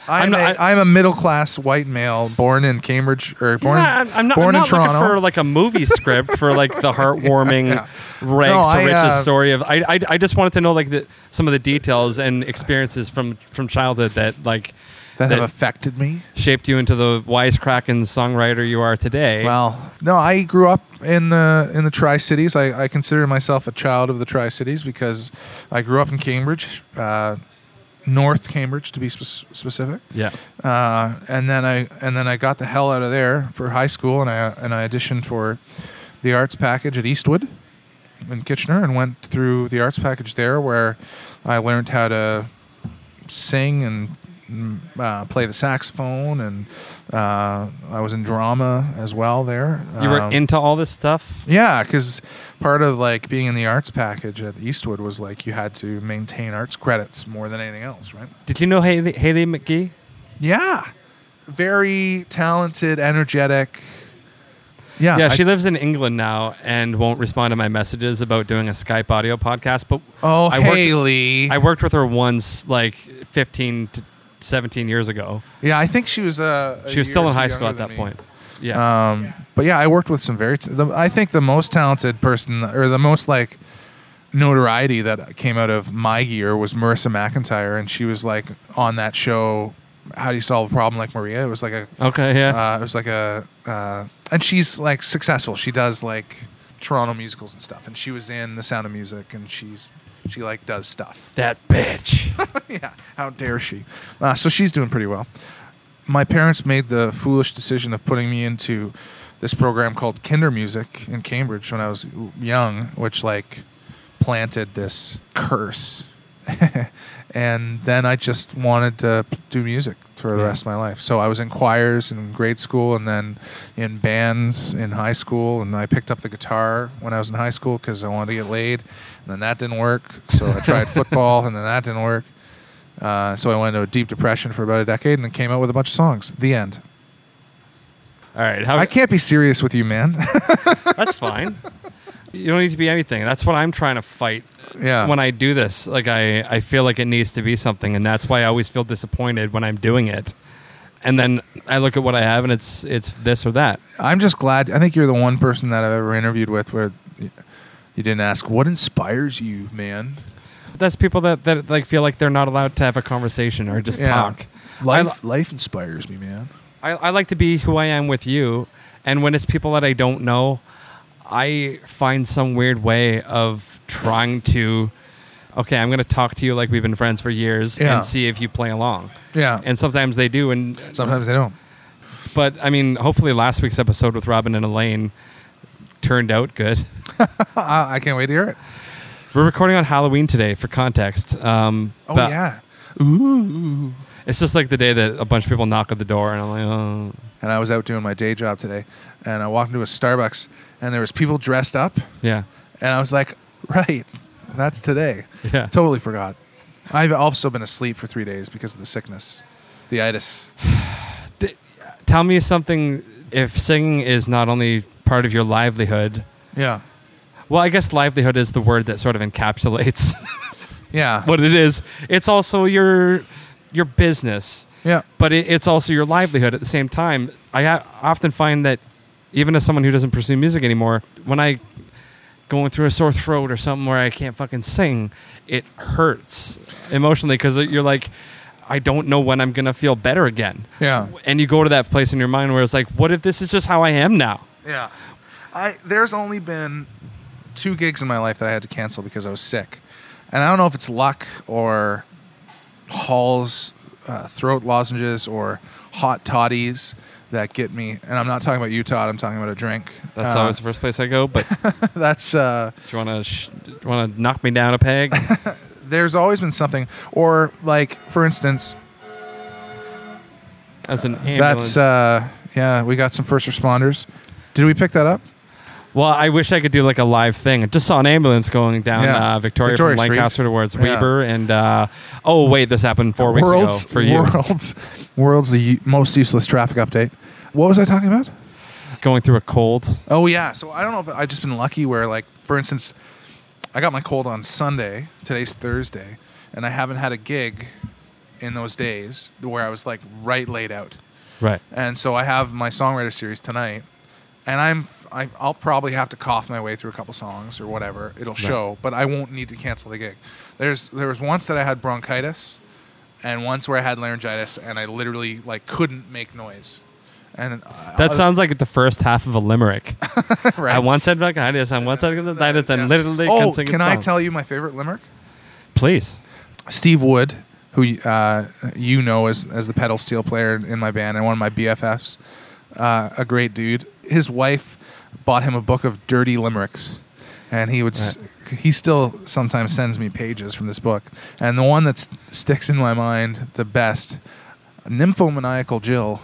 Speaker 3: I'm,
Speaker 2: not-
Speaker 3: a,
Speaker 2: I-
Speaker 3: I'm a middle class white male born in Cambridge or born,
Speaker 2: yeah, I'm, I'm not,
Speaker 3: born
Speaker 2: I'm
Speaker 3: in
Speaker 2: looking
Speaker 3: Toronto.
Speaker 2: for like a movie [laughs] script for like the heartwarming
Speaker 3: Yeah.
Speaker 2: rags
Speaker 3: No,
Speaker 2: to
Speaker 3: I,
Speaker 2: riches
Speaker 3: uh,
Speaker 2: story of. I, I I just wanted to know like the, some of the details and experiences from from childhood that like
Speaker 3: that have affected me.
Speaker 2: shaped you into the wisecracking songwriter you are today.
Speaker 3: Well, no, I grew up in the in the Tri Cities. I, I consider myself a child of the Tri Cities because I grew up in Cambridge, uh, North Cambridge to be spe- specific.
Speaker 2: yeah.
Speaker 3: Uh, and then I and then I got the hell out of there for high school, and I and I auditioned for the arts package at Eastwood in Kitchener, and went through the arts package there, where I learned how to sing and uh, play the saxophone, and uh, I was in drama as well there.
Speaker 2: You were
Speaker 3: Um,
Speaker 2: into all this stuff.
Speaker 3: yeah, because part of like being in the arts package at Eastwood was like you had to maintain arts credits more than anything else, right?
Speaker 2: Did you know Haley, Haley McGee?
Speaker 3: Yeah. Very talented, energetic. Yeah.
Speaker 2: Yeah,
Speaker 3: I-
Speaker 2: she lives in England now and won't respond to my messages about doing a Skype audio podcast. But
Speaker 3: oh,
Speaker 2: I worked-
Speaker 3: Haley.
Speaker 2: I worked with her once, like 15 to 17 years ago.
Speaker 3: yeah, I think she was. Uh, a
Speaker 2: She was still in high school at that
Speaker 3: me.
Speaker 2: point. Yeah.
Speaker 3: Um, but yeah, I worked with some very. T- the, I think the most talented person, or the most like notoriety that came out of my year was Marisa McIntyre, and she was like on that show How do you solve a problem like Maria? It was like a
Speaker 2: Okay, yeah.
Speaker 3: uh, it was like a, uh, and she's like successful. She does like Toronto musicals and stuff, and she was in The Sound of Music, and she's she like does stuff.
Speaker 2: that bitch. [laughs]
Speaker 3: yeah, how dare she? Uh, so she's doing pretty well. My parents made the foolish decision of putting me into this program called Kindermusik in Cambridge when I was young, which like planted this curse. [laughs] and then I just wanted to do music for the
Speaker 2: Yeah.
Speaker 3: rest of my life. So I was in choirs in grade school and then in bands in high school. And I picked up the guitar when I was in high school because I wanted to get laid. And then that didn't work. So I tried [laughs] football and then that didn't work. Uh, so I went into a deep depression for about a decade and then came out with a bunch of songs. The end.
Speaker 2: All right, how,
Speaker 3: I can't be serious with you, man. [laughs]
Speaker 2: that's fine. You don't need to be anything. That's what I'm trying to fight
Speaker 3: yeah.
Speaker 2: when I do this. Like I, I feel like it needs to be something, and that's why I always feel disappointed when I'm doing it. And then I look at what I have, and it's it's this or that.
Speaker 3: I'm just glad. I think you're the one person that I've ever interviewed with where you didn't ask, what inspires you, man?
Speaker 2: That's people that, that like feel like they're not allowed to have a conversation or just
Speaker 3: Yeah.
Speaker 2: talk.
Speaker 3: Life, life inspires me, man.
Speaker 2: I, I like to be who I am with you, and when it's people that I don't know, I find some weird way of trying to. Okay, I'm going to talk to you like we've been friends for years
Speaker 3: Yeah.
Speaker 2: and see if you play along.
Speaker 3: Yeah.
Speaker 2: And sometimes they do, and
Speaker 3: Sometimes they don't.
Speaker 2: but I mean, hopefully last week's episode with Robin and Elaine turned out good. [laughs]
Speaker 3: I can't wait to hear it.
Speaker 2: We're recording on Halloween today for context. Um,
Speaker 3: Oh,
Speaker 2: but
Speaker 3: yeah. Ooh.
Speaker 2: It's just like the day that a bunch of people knock at the door, and I'm like, oh.
Speaker 3: And I was out doing my day job today, and I walked into a Starbucks, and there was people dressed up,
Speaker 2: Yeah.
Speaker 3: and I was like, right, that's today.
Speaker 2: Yeah.
Speaker 3: Totally forgot. I've also been asleep for three days because of the sickness, the itis. [sighs]
Speaker 2: Tell me something if singing is not only part of your livelihood.
Speaker 3: Yeah.
Speaker 2: Well, I guess livelihood is the word that sort of encapsulates [laughs]
Speaker 3: Yeah.
Speaker 2: what it is. It's also your your business,
Speaker 3: Yeah.
Speaker 2: but it, it's also your livelihood at the same time. I ha- often find that even as someone who doesn't pursue music anymore, when I going through a sore throat or something where I can't fucking sing, it hurts emotionally because you're like, I don't know when I'm gonna feel better again.
Speaker 3: Yeah.
Speaker 2: And you go to that place in your mind where it's like, what if this is just how I am now?
Speaker 3: Yeah. I there's only been two gigs in my life that I had to cancel because I was sick. And I don't know if it's luck or Hall's uh, throat lozenges or hot toddies that get me. And I'm not talking about you, Todd. I'm talking about a drink.
Speaker 2: That's
Speaker 3: Uh,
Speaker 2: always the first place I go. But [laughs]
Speaker 3: that's uh, do
Speaker 2: you want to sh- want to knock me down a peg? [laughs]
Speaker 3: there's always been something. Or like, for instance,
Speaker 2: As an ambulance.
Speaker 3: that's uh, yeah, we got some first responders. Did we pick that up?
Speaker 2: well, I wish I could do like a live thing. I just saw an ambulance going down
Speaker 3: Yeah.
Speaker 2: uh, Victoria,
Speaker 3: Victoria
Speaker 2: from
Speaker 3: Street.
Speaker 2: Lancaster towards
Speaker 3: Yeah.
Speaker 2: Weber, and uh, oh wait, this happened four weeks
Speaker 3: world's,
Speaker 2: ago for you.
Speaker 3: World's, [laughs] world's the u- most useless traffic update. What was I talking about?
Speaker 2: Going through a cold.
Speaker 3: Oh yeah. So I don't know if I've just been lucky where like for instance, I got my cold on Sunday. Today's Thursday, and I haven't had a gig in those days where I was like right laid out.
Speaker 2: Right.
Speaker 3: And so I have my songwriter series tonight, and I'm I, I'll probably have to cough my way through a couple songs or whatever. It'll show, but I won't need to cancel the gig. There's there was once that I had bronchitis, and once where I had laryngitis, and I literally like couldn't make noise. And I-
Speaker 2: That sounds like the first half of a limerick. [laughs]
Speaker 3: right.
Speaker 2: I once had bronchitis. I once had bronchitis, and literally
Speaker 3: Oh,
Speaker 2: can sing a
Speaker 3: can I
Speaker 2: song.
Speaker 3: tell you my favorite limerick?
Speaker 2: Please.
Speaker 3: Steve Wood, who uh, you know as as the pedal steel player in my band and one of my BFFs, uh, a great dude. His wife bought him a book of dirty limericks, and he would. s He still sometimes sends me pages from this book, and the one that s- sticks in my mind the best. Nymphomaniacal Jill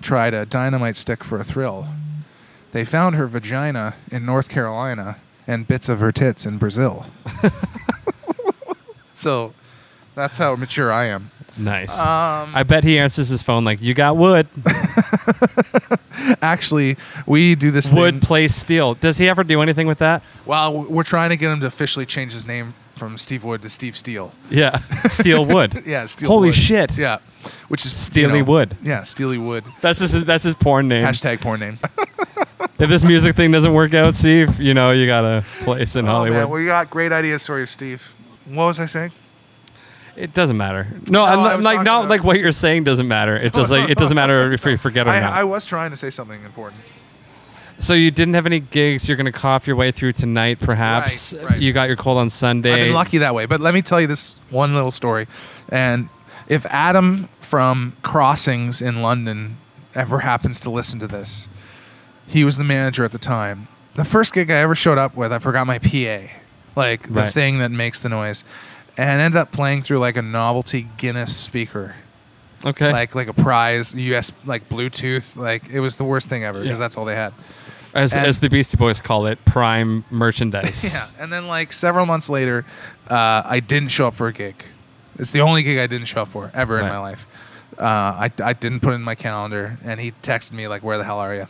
Speaker 3: tried a dynamite stick for a thrill. They found her vagina in North Carolina and bits of her tits in Brazil. [laughs] so that's how mature I am.
Speaker 2: Nice.
Speaker 3: Um,
Speaker 2: I bet he answers his phone like, "You got wood. [laughs]
Speaker 3: Actually, we do this
Speaker 2: Wood
Speaker 3: thing.
Speaker 2: plays steel." Does he ever do anything with that?
Speaker 3: Well, we're trying to get him to officially change his name from Steve Wood to Steve Steele.
Speaker 2: Yeah, [laughs] steel wood. [laughs]
Speaker 3: Yeah, Steel
Speaker 2: Holy
Speaker 3: Wood.
Speaker 2: shit.
Speaker 3: Yeah, which is
Speaker 2: Steely
Speaker 3: you know,
Speaker 2: Wood.
Speaker 3: Yeah, Steely Wood.
Speaker 2: That's his. That's his porn name.
Speaker 3: Hashtag porn name. [laughs]
Speaker 2: If this music thing doesn't work out, Steve, you know you got a place in
Speaker 3: Oh,
Speaker 2: Hollywood.
Speaker 3: man, we got great ideas for you, Steve. What was I saying?
Speaker 2: It doesn't matter. No,
Speaker 3: No,
Speaker 2: I'm
Speaker 3: I
Speaker 2: not,
Speaker 3: was
Speaker 2: like not like what you're saying doesn't matter. It just like it doesn't matter if you forget or
Speaker 3: I,
Speaker 2: not.
Speaker 3: I was trying to say something important.
Speaker 2: So you didn't have any gigs. You're gonna cough your way through tonight, perhaps.
Speaker 3: Right, right.
Speaker 2: You got your cold on Sunday.
Speaker 3: I've been lucky that way. But let me tell you this one little story. And if Adam from Crossings in London ever happens to listen to this, he was the manager at the time. The first gig I ever showed up with, I forgot my PA, like the
Speaker 2: Right.
Speaker 3: thing that makes the noise, and ended up playing through like a novelty Guinness speaker,
Speaker 2: Okay.
Speaker 3: like like a prize US like Bluetooth. Like it was the worst thing ever because
Speaker 2: Yeah.
Speaker 3: that's all they had.
Speaker 2: As
Speaker 3: and-
Speaker 2: as the Beastie Boys call it, prime merchandise. [laughs]
Speaker 3: Yeah, and then like several months later, uh, I didn't show up for a gig. It's the only gig I didn't show up for ever in my life. Uh, I, I didn't put it in my calendar, and he texted me like, "Where the hell are you?"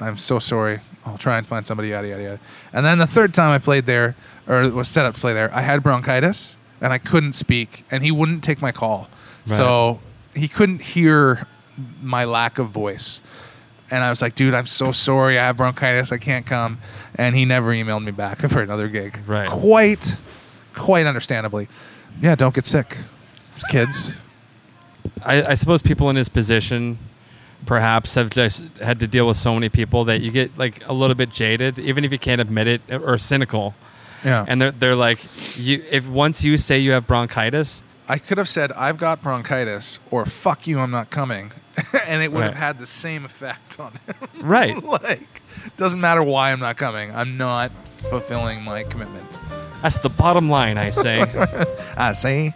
Speaker 3: I'm so sorry. I'll try and find somebody. Yada yada yada. And then the third time I played there, or was set up to play there, I had bronchitis and I couldn't speak, and he wouldn't take my call, so he couldn't hear my lack of voice. And I was like, dude, I'm so sorry. I have bronchitis. I can't come. And he never emailed me back [laughs] for another gig.
Speaker 2: Right.
Speaker 3: Quite, quite understandably. Yeah, don't get sick. It's kids.
Speaker 2: I, I suppose people in his position perhaps have just had to deal with so many people that you get like a little bit jaded, even if you can't admit it, or cynical.
Speaker 3: Yeah.
Speaker 2: And they're they're like, you if once you say you have bronchitis,
Speaker 3: I could have said, I've got bronchitis, or fuck you, I'm not coming. [laughs] and it would have had the same effect on him. [laughs]
Speaker 2: right?
Speaker 3: like, doesn't matter why I'm not coming. I'm not fulfilling my commitment.
Speaker 2: That's the bottom line, I say. [laughs]
Speaker 3: I say.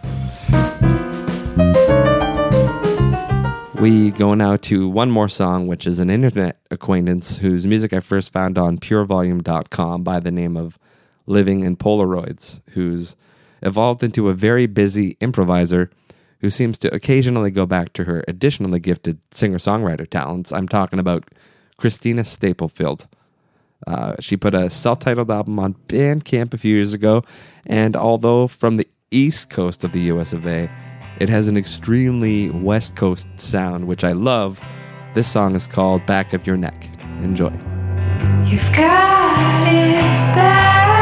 Speaker 4: We go now to one more song, which is an internet acquaintance whose music I first found on purevolume.com by the name of Living in Polaroids, who's evolved into a very busy improviser who seems to occasionally go back to her additionally gifted singer songwriter talents. I'm talking about Christina Staplefield. Uh, she put a self titled album on Bandcamp a few years ago, and although from the east coast of the US of A, it has an extremely West Coast sound, which I love. This song is called Back of Your Neck. Enjoy.
Speaker 8: You've got it bad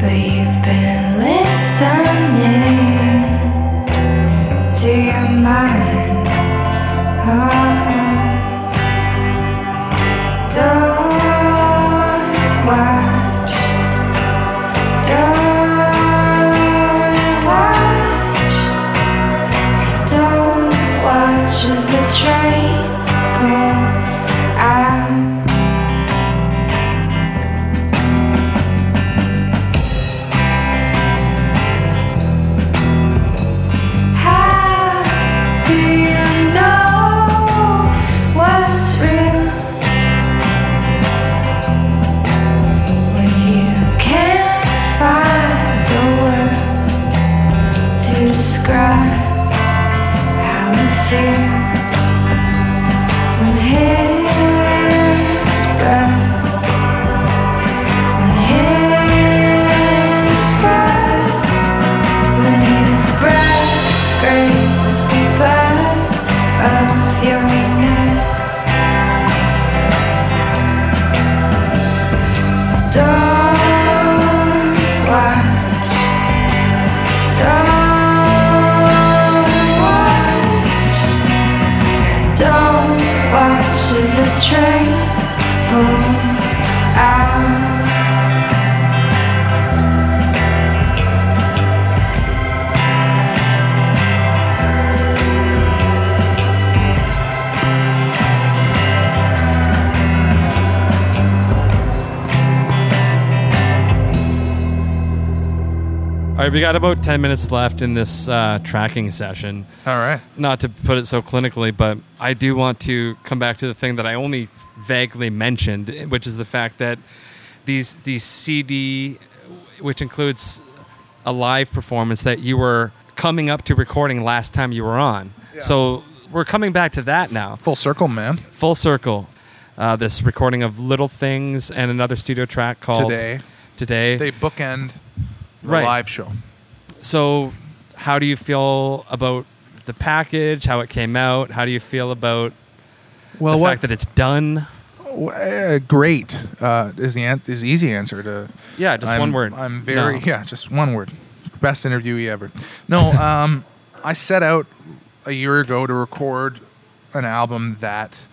Speaker 8: but you've been listening to your mind.
Speaker 2: We got about ten minutes left in this uh, tracking session.
Speaker 3: All right.
Speaker 2: Not to put it so clinically, but I do want to come back to the thing that I only vaguely mentioned, which is the fact that these these CD, which includes a live performance that you were coming up to recording last time you were on. So we're coming back to that now,
Speaker 3: Full circle, man.
Speaker 2: full circle. Uh, this recording of Little Things and another studio track called
Speaker 3: Today.
Speaker 2: Today.
Speaker 3: They bookend the
Speaker 2: Right.
Speaker 3: live show.
Speaker 2: So, how do you feel about the package? How it came out? How do you feel about
Speaker 3: Well,
Speaker 2: the
Speaker 3: what,
Speaker 2: fact that it's done?
Speaker 3: uh, great uh, is the an- is the easy answer to.
Speaker 2: Yeah, just
Speaker 3: I'm-
Speaker 2: one word.
Speaker 3: I'm very
Speaker 2: No.
Speaker 3: yeah, just one word. Best interviewee ever. No, [laughs] um, I set out a year ago to record an album that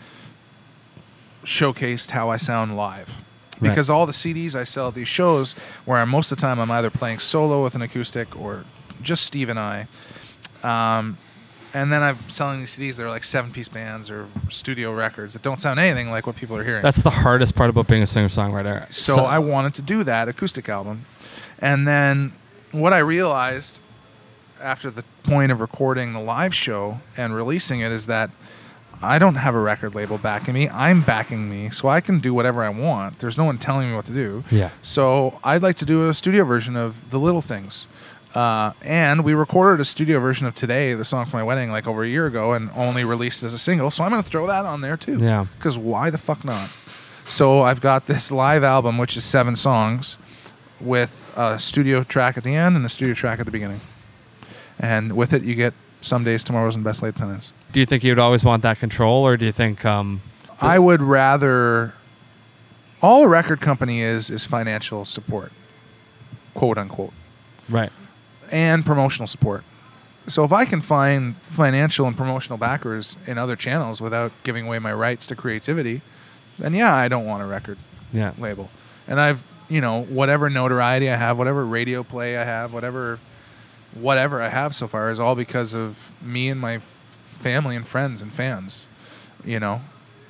Speaker 3: showcased how I sound live. Because all the CDs I sell at these shows, where I'm, most of the time I'm either playing solo with an acoustic or just Steve and I. Um, and then I'm selling these CDs that are like seven piece bands or studio records that don't sound anything like what people are hearing.
Speaker 2: That's the hardest part about being a singer songwriter.
Speaker 3: So, I wanted to do that acoustic album. And then what I realized after the point of recording the live show and releasing it is that I don't have a record label backing me. I'm backing me, so I can do whatever I want. There's no one telling me what to do.
Speaker 2: Yeah.
Speaker 3: So I'd like to do a studio version of The Little Things. Uh, and we recorded a studio version of Today, the song for my wedding, like over a year ago, and only released as a single. So I'm going to throw that on there too.
Speaker 2: Yeah.
Speaker 3: Because why the fuck not? So I've got this live album, which is seven songs, with a studio track at the end and a studio track at the beginning. And with it, you get Some Days, Tomorrows, and Best Laid Plans.
Speaker 2: Do you think you'd always want that control, or do you think? Um,
Speaker 3: I would rather. All a record company is is financial support, quote unquote,
Speaker 2: right.
Speaker 3: and promotional support. So if I can find financial and promotional backers in other channels without giving away my rights to creativity, then yeah, I don't want a record
Speaker 2: Yeah.
Speaker 3: label. And I've, you know, whatever notoriety I have, whatever radio play I have, whatever whatever I have so far is all because of me and my family and friends and fans. You know,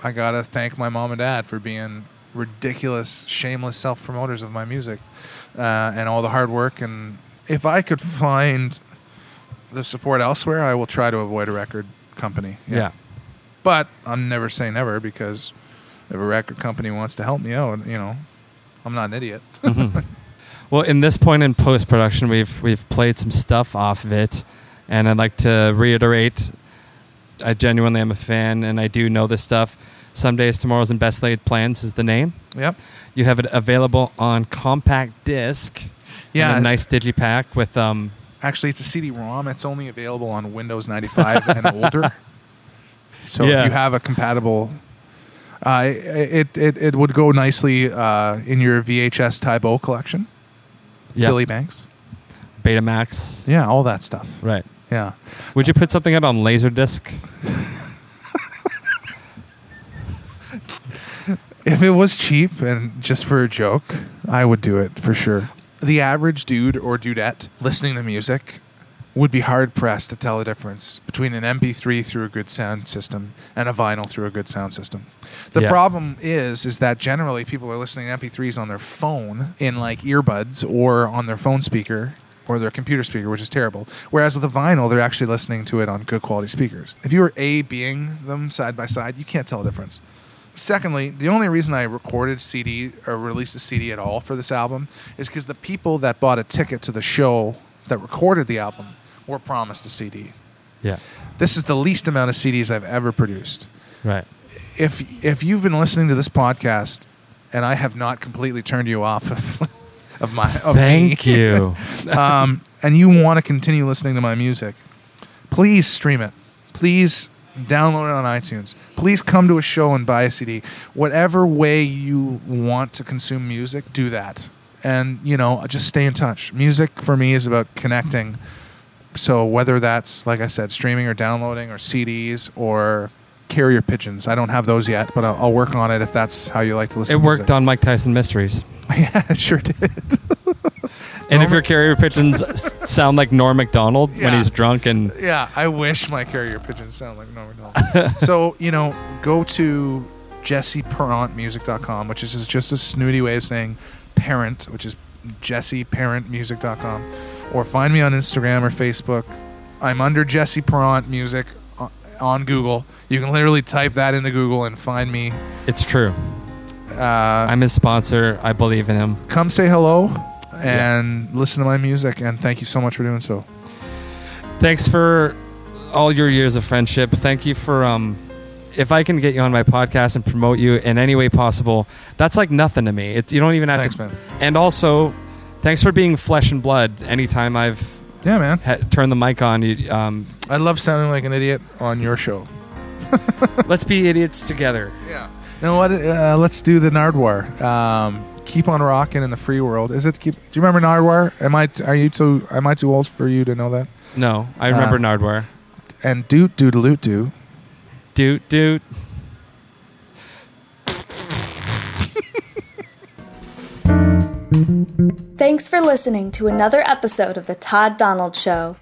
Speaker 3: I got to thank my mom and dad for being ridiculous, shameless self promoters of my music uh, and all the hard work. And if I could find the support elsewhere, I will try to avoid a record company.
Speaker 2: Yeah.
Speaker 3: But I'm never say never because if a record company wants to help me out, you know, I'm not an idiot. [laughs]
Speaker 2: Well, in this point in post production, we've we've played some stuff off of it, and I'd like to reiterate, I genuinely am a fan, and I do know this stuff. Some days, tomorrows, and best laid plans is the name.
Speaker 3: yep.
Speaker 2: You have it available on compact disc.
Speaker 3: Yeah.
Speaker 2: a nice digipack with um.
Speaker 3: Actually, it's a CD-ROM. It's only available on Windows 95 and [laughs] older. So
Speaker 2: Yeah.
Speaker 3: if you have a compatible, uh, it, it it would go nicely uh, in your VHS Tae Bo collection.
Speaker 2: Yeah,
Speaker 3: Billy Blanks.
Speaker 2: Betamax.
Speaker 3: Yeah, all that stuff.
Speaker 2: Right.
Speaker 3: Yeah.
Speaker 2: Would you put something out on Laserdisc?
Speaker 3: If it was cheap and just for a joke, I would do it for sure. The average dude or dudette listening to music would be hard pressed to tell the difference between an MP3 through a good sound system and a vinyl through a good sound system. The
Speaker 2: Yeah.
Speaker 3: problem is is that generally people are listening to MP3s on their phone in like earbuds or on their phone speaker or their computer speaker, which is terrible. Whereas with a vinyl, they're actually listening to it on good quality speakers. If you were A being them side by side, you can't tell the difference. Secondly, the only reason I recorded CD or released a CD at all for this album is because the people that bought a ticket to the show that recorded the album were promised a CD.
Speaker 2: Yeah.
Speaker 3: This is the least amount of CDs I've ever produced.
Speaker 2: Right.
Speaker 3: If if you've been listening to this podcast and I have not completely turned you off of, [laughs] of my of
Speaker 2: Thank
Speaker 3: me, [laughs]
Speaker 2: you.
Speaker 3: um, and you want to continue listening to my music, please stream it. Please download it on iTunes. Please come to a show and buy a CD. Whatever way you want to consume music, do that. And, you know, just stay in touch. Music for me is about connecting. So whether that's, like I said, streaming or downloading or CDs or carrier pigeons, I don't have those yet, but I'll, I'll work on it if that's how you like to listen
Speaker 2: It
Speaker 3: to
Speaker 2: worked
Speaker 3: music.
Speaker 2: on Mike Tyson Mysteries. [laughs]
Speaker 3: yeah, it sure did.
Speaker 2: And if your carrier pigeons sound like Norm Macdonald when he's drunk and
Speaker 3: Yeah, I wish my carrier pigeons sound like Norman Donald. [laughs] so, you know, go to jesseparentmusic.com, which is just a snooty way of saying parent, which is jesseparentmusic.com. Or find me on Instagram or Facebook. I'm under Jesse Parent Music on Google. You can literally type that into Google and find me.
Speaker 2: it's true.
Speaker 3: Uh,
Speaker 2: I'm his sponsor. I believe in him.
Speaker 3: come say hello and listen to my music. And thank you so much for doing so.
Speaker 2: Thanks for all your years of friendship. Thank you for um if I can get you on my podcast and promote you in any way possible, that's like nothing to me. It's you don't even have
Speaker 3: Thanks,
Speaker 2: to
Speaker 3: man.
Speaker 2: And also, thanks for being flesh and blood anytime I've
Speaker 3: Yeah, man.
Speaker 2: ha- turned the mic on you um
Speaker 3: I love sounding like an idiot on your show. [laughs]
Speaker 2: let's be idiots together.
Speaker 3: Yeah. You know what? Uh, let's do the Nardwuar. Um, keep on rocking in the free world. Is it? Keep, do you remember Nardwuar? Am I? Are you too? Am I too old for you to know that?
Speaker 2: No, I remember
Speaker 3: Uh,
Speaker 2: Nardwuar.
Speaker 3: And doot doodaloot doo.
Speaker 2: Doot doot.
Speaker 1: Thanks for listening to another episode of The Todd Donald Show.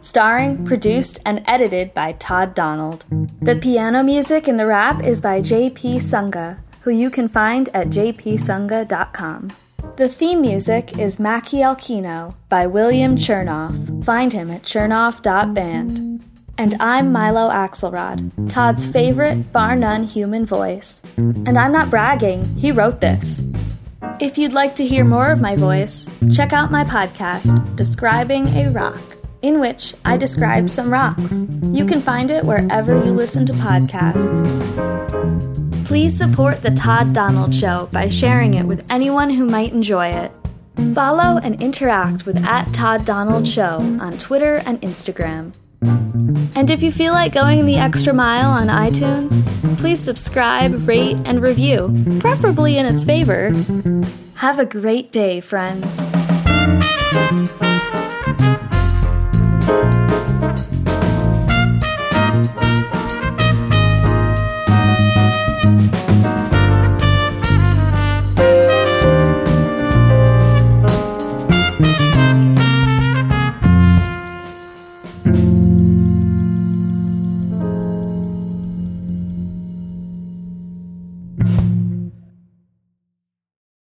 Speaker 1: Starring, produced, and edited by Todd Donald. The piano music in the rap is by JP Sunga, who you can find at jpsunga.com. The theme music is Mackie Alkino by William Chernoff. Find him at chernoff.band. And I'm Milo Axelrod, Todd's favorite, bar none human voice. And I'm not bragging, he wrote this. If you'd like to hear more of my voice, check out my podcast, Describing a Rock, in which I describe some rocks. You can find it wherever you listen to podcasts. Please support The Todd Donald Show by sharing it with anyone who might enjoy it. Follow and interact with at Todd Donald Show on Twitter and Instagram. And if you feel like going the extra mile on iTunes, please subscribe, rate, and review, preferably in its favor. Have a great day, friends.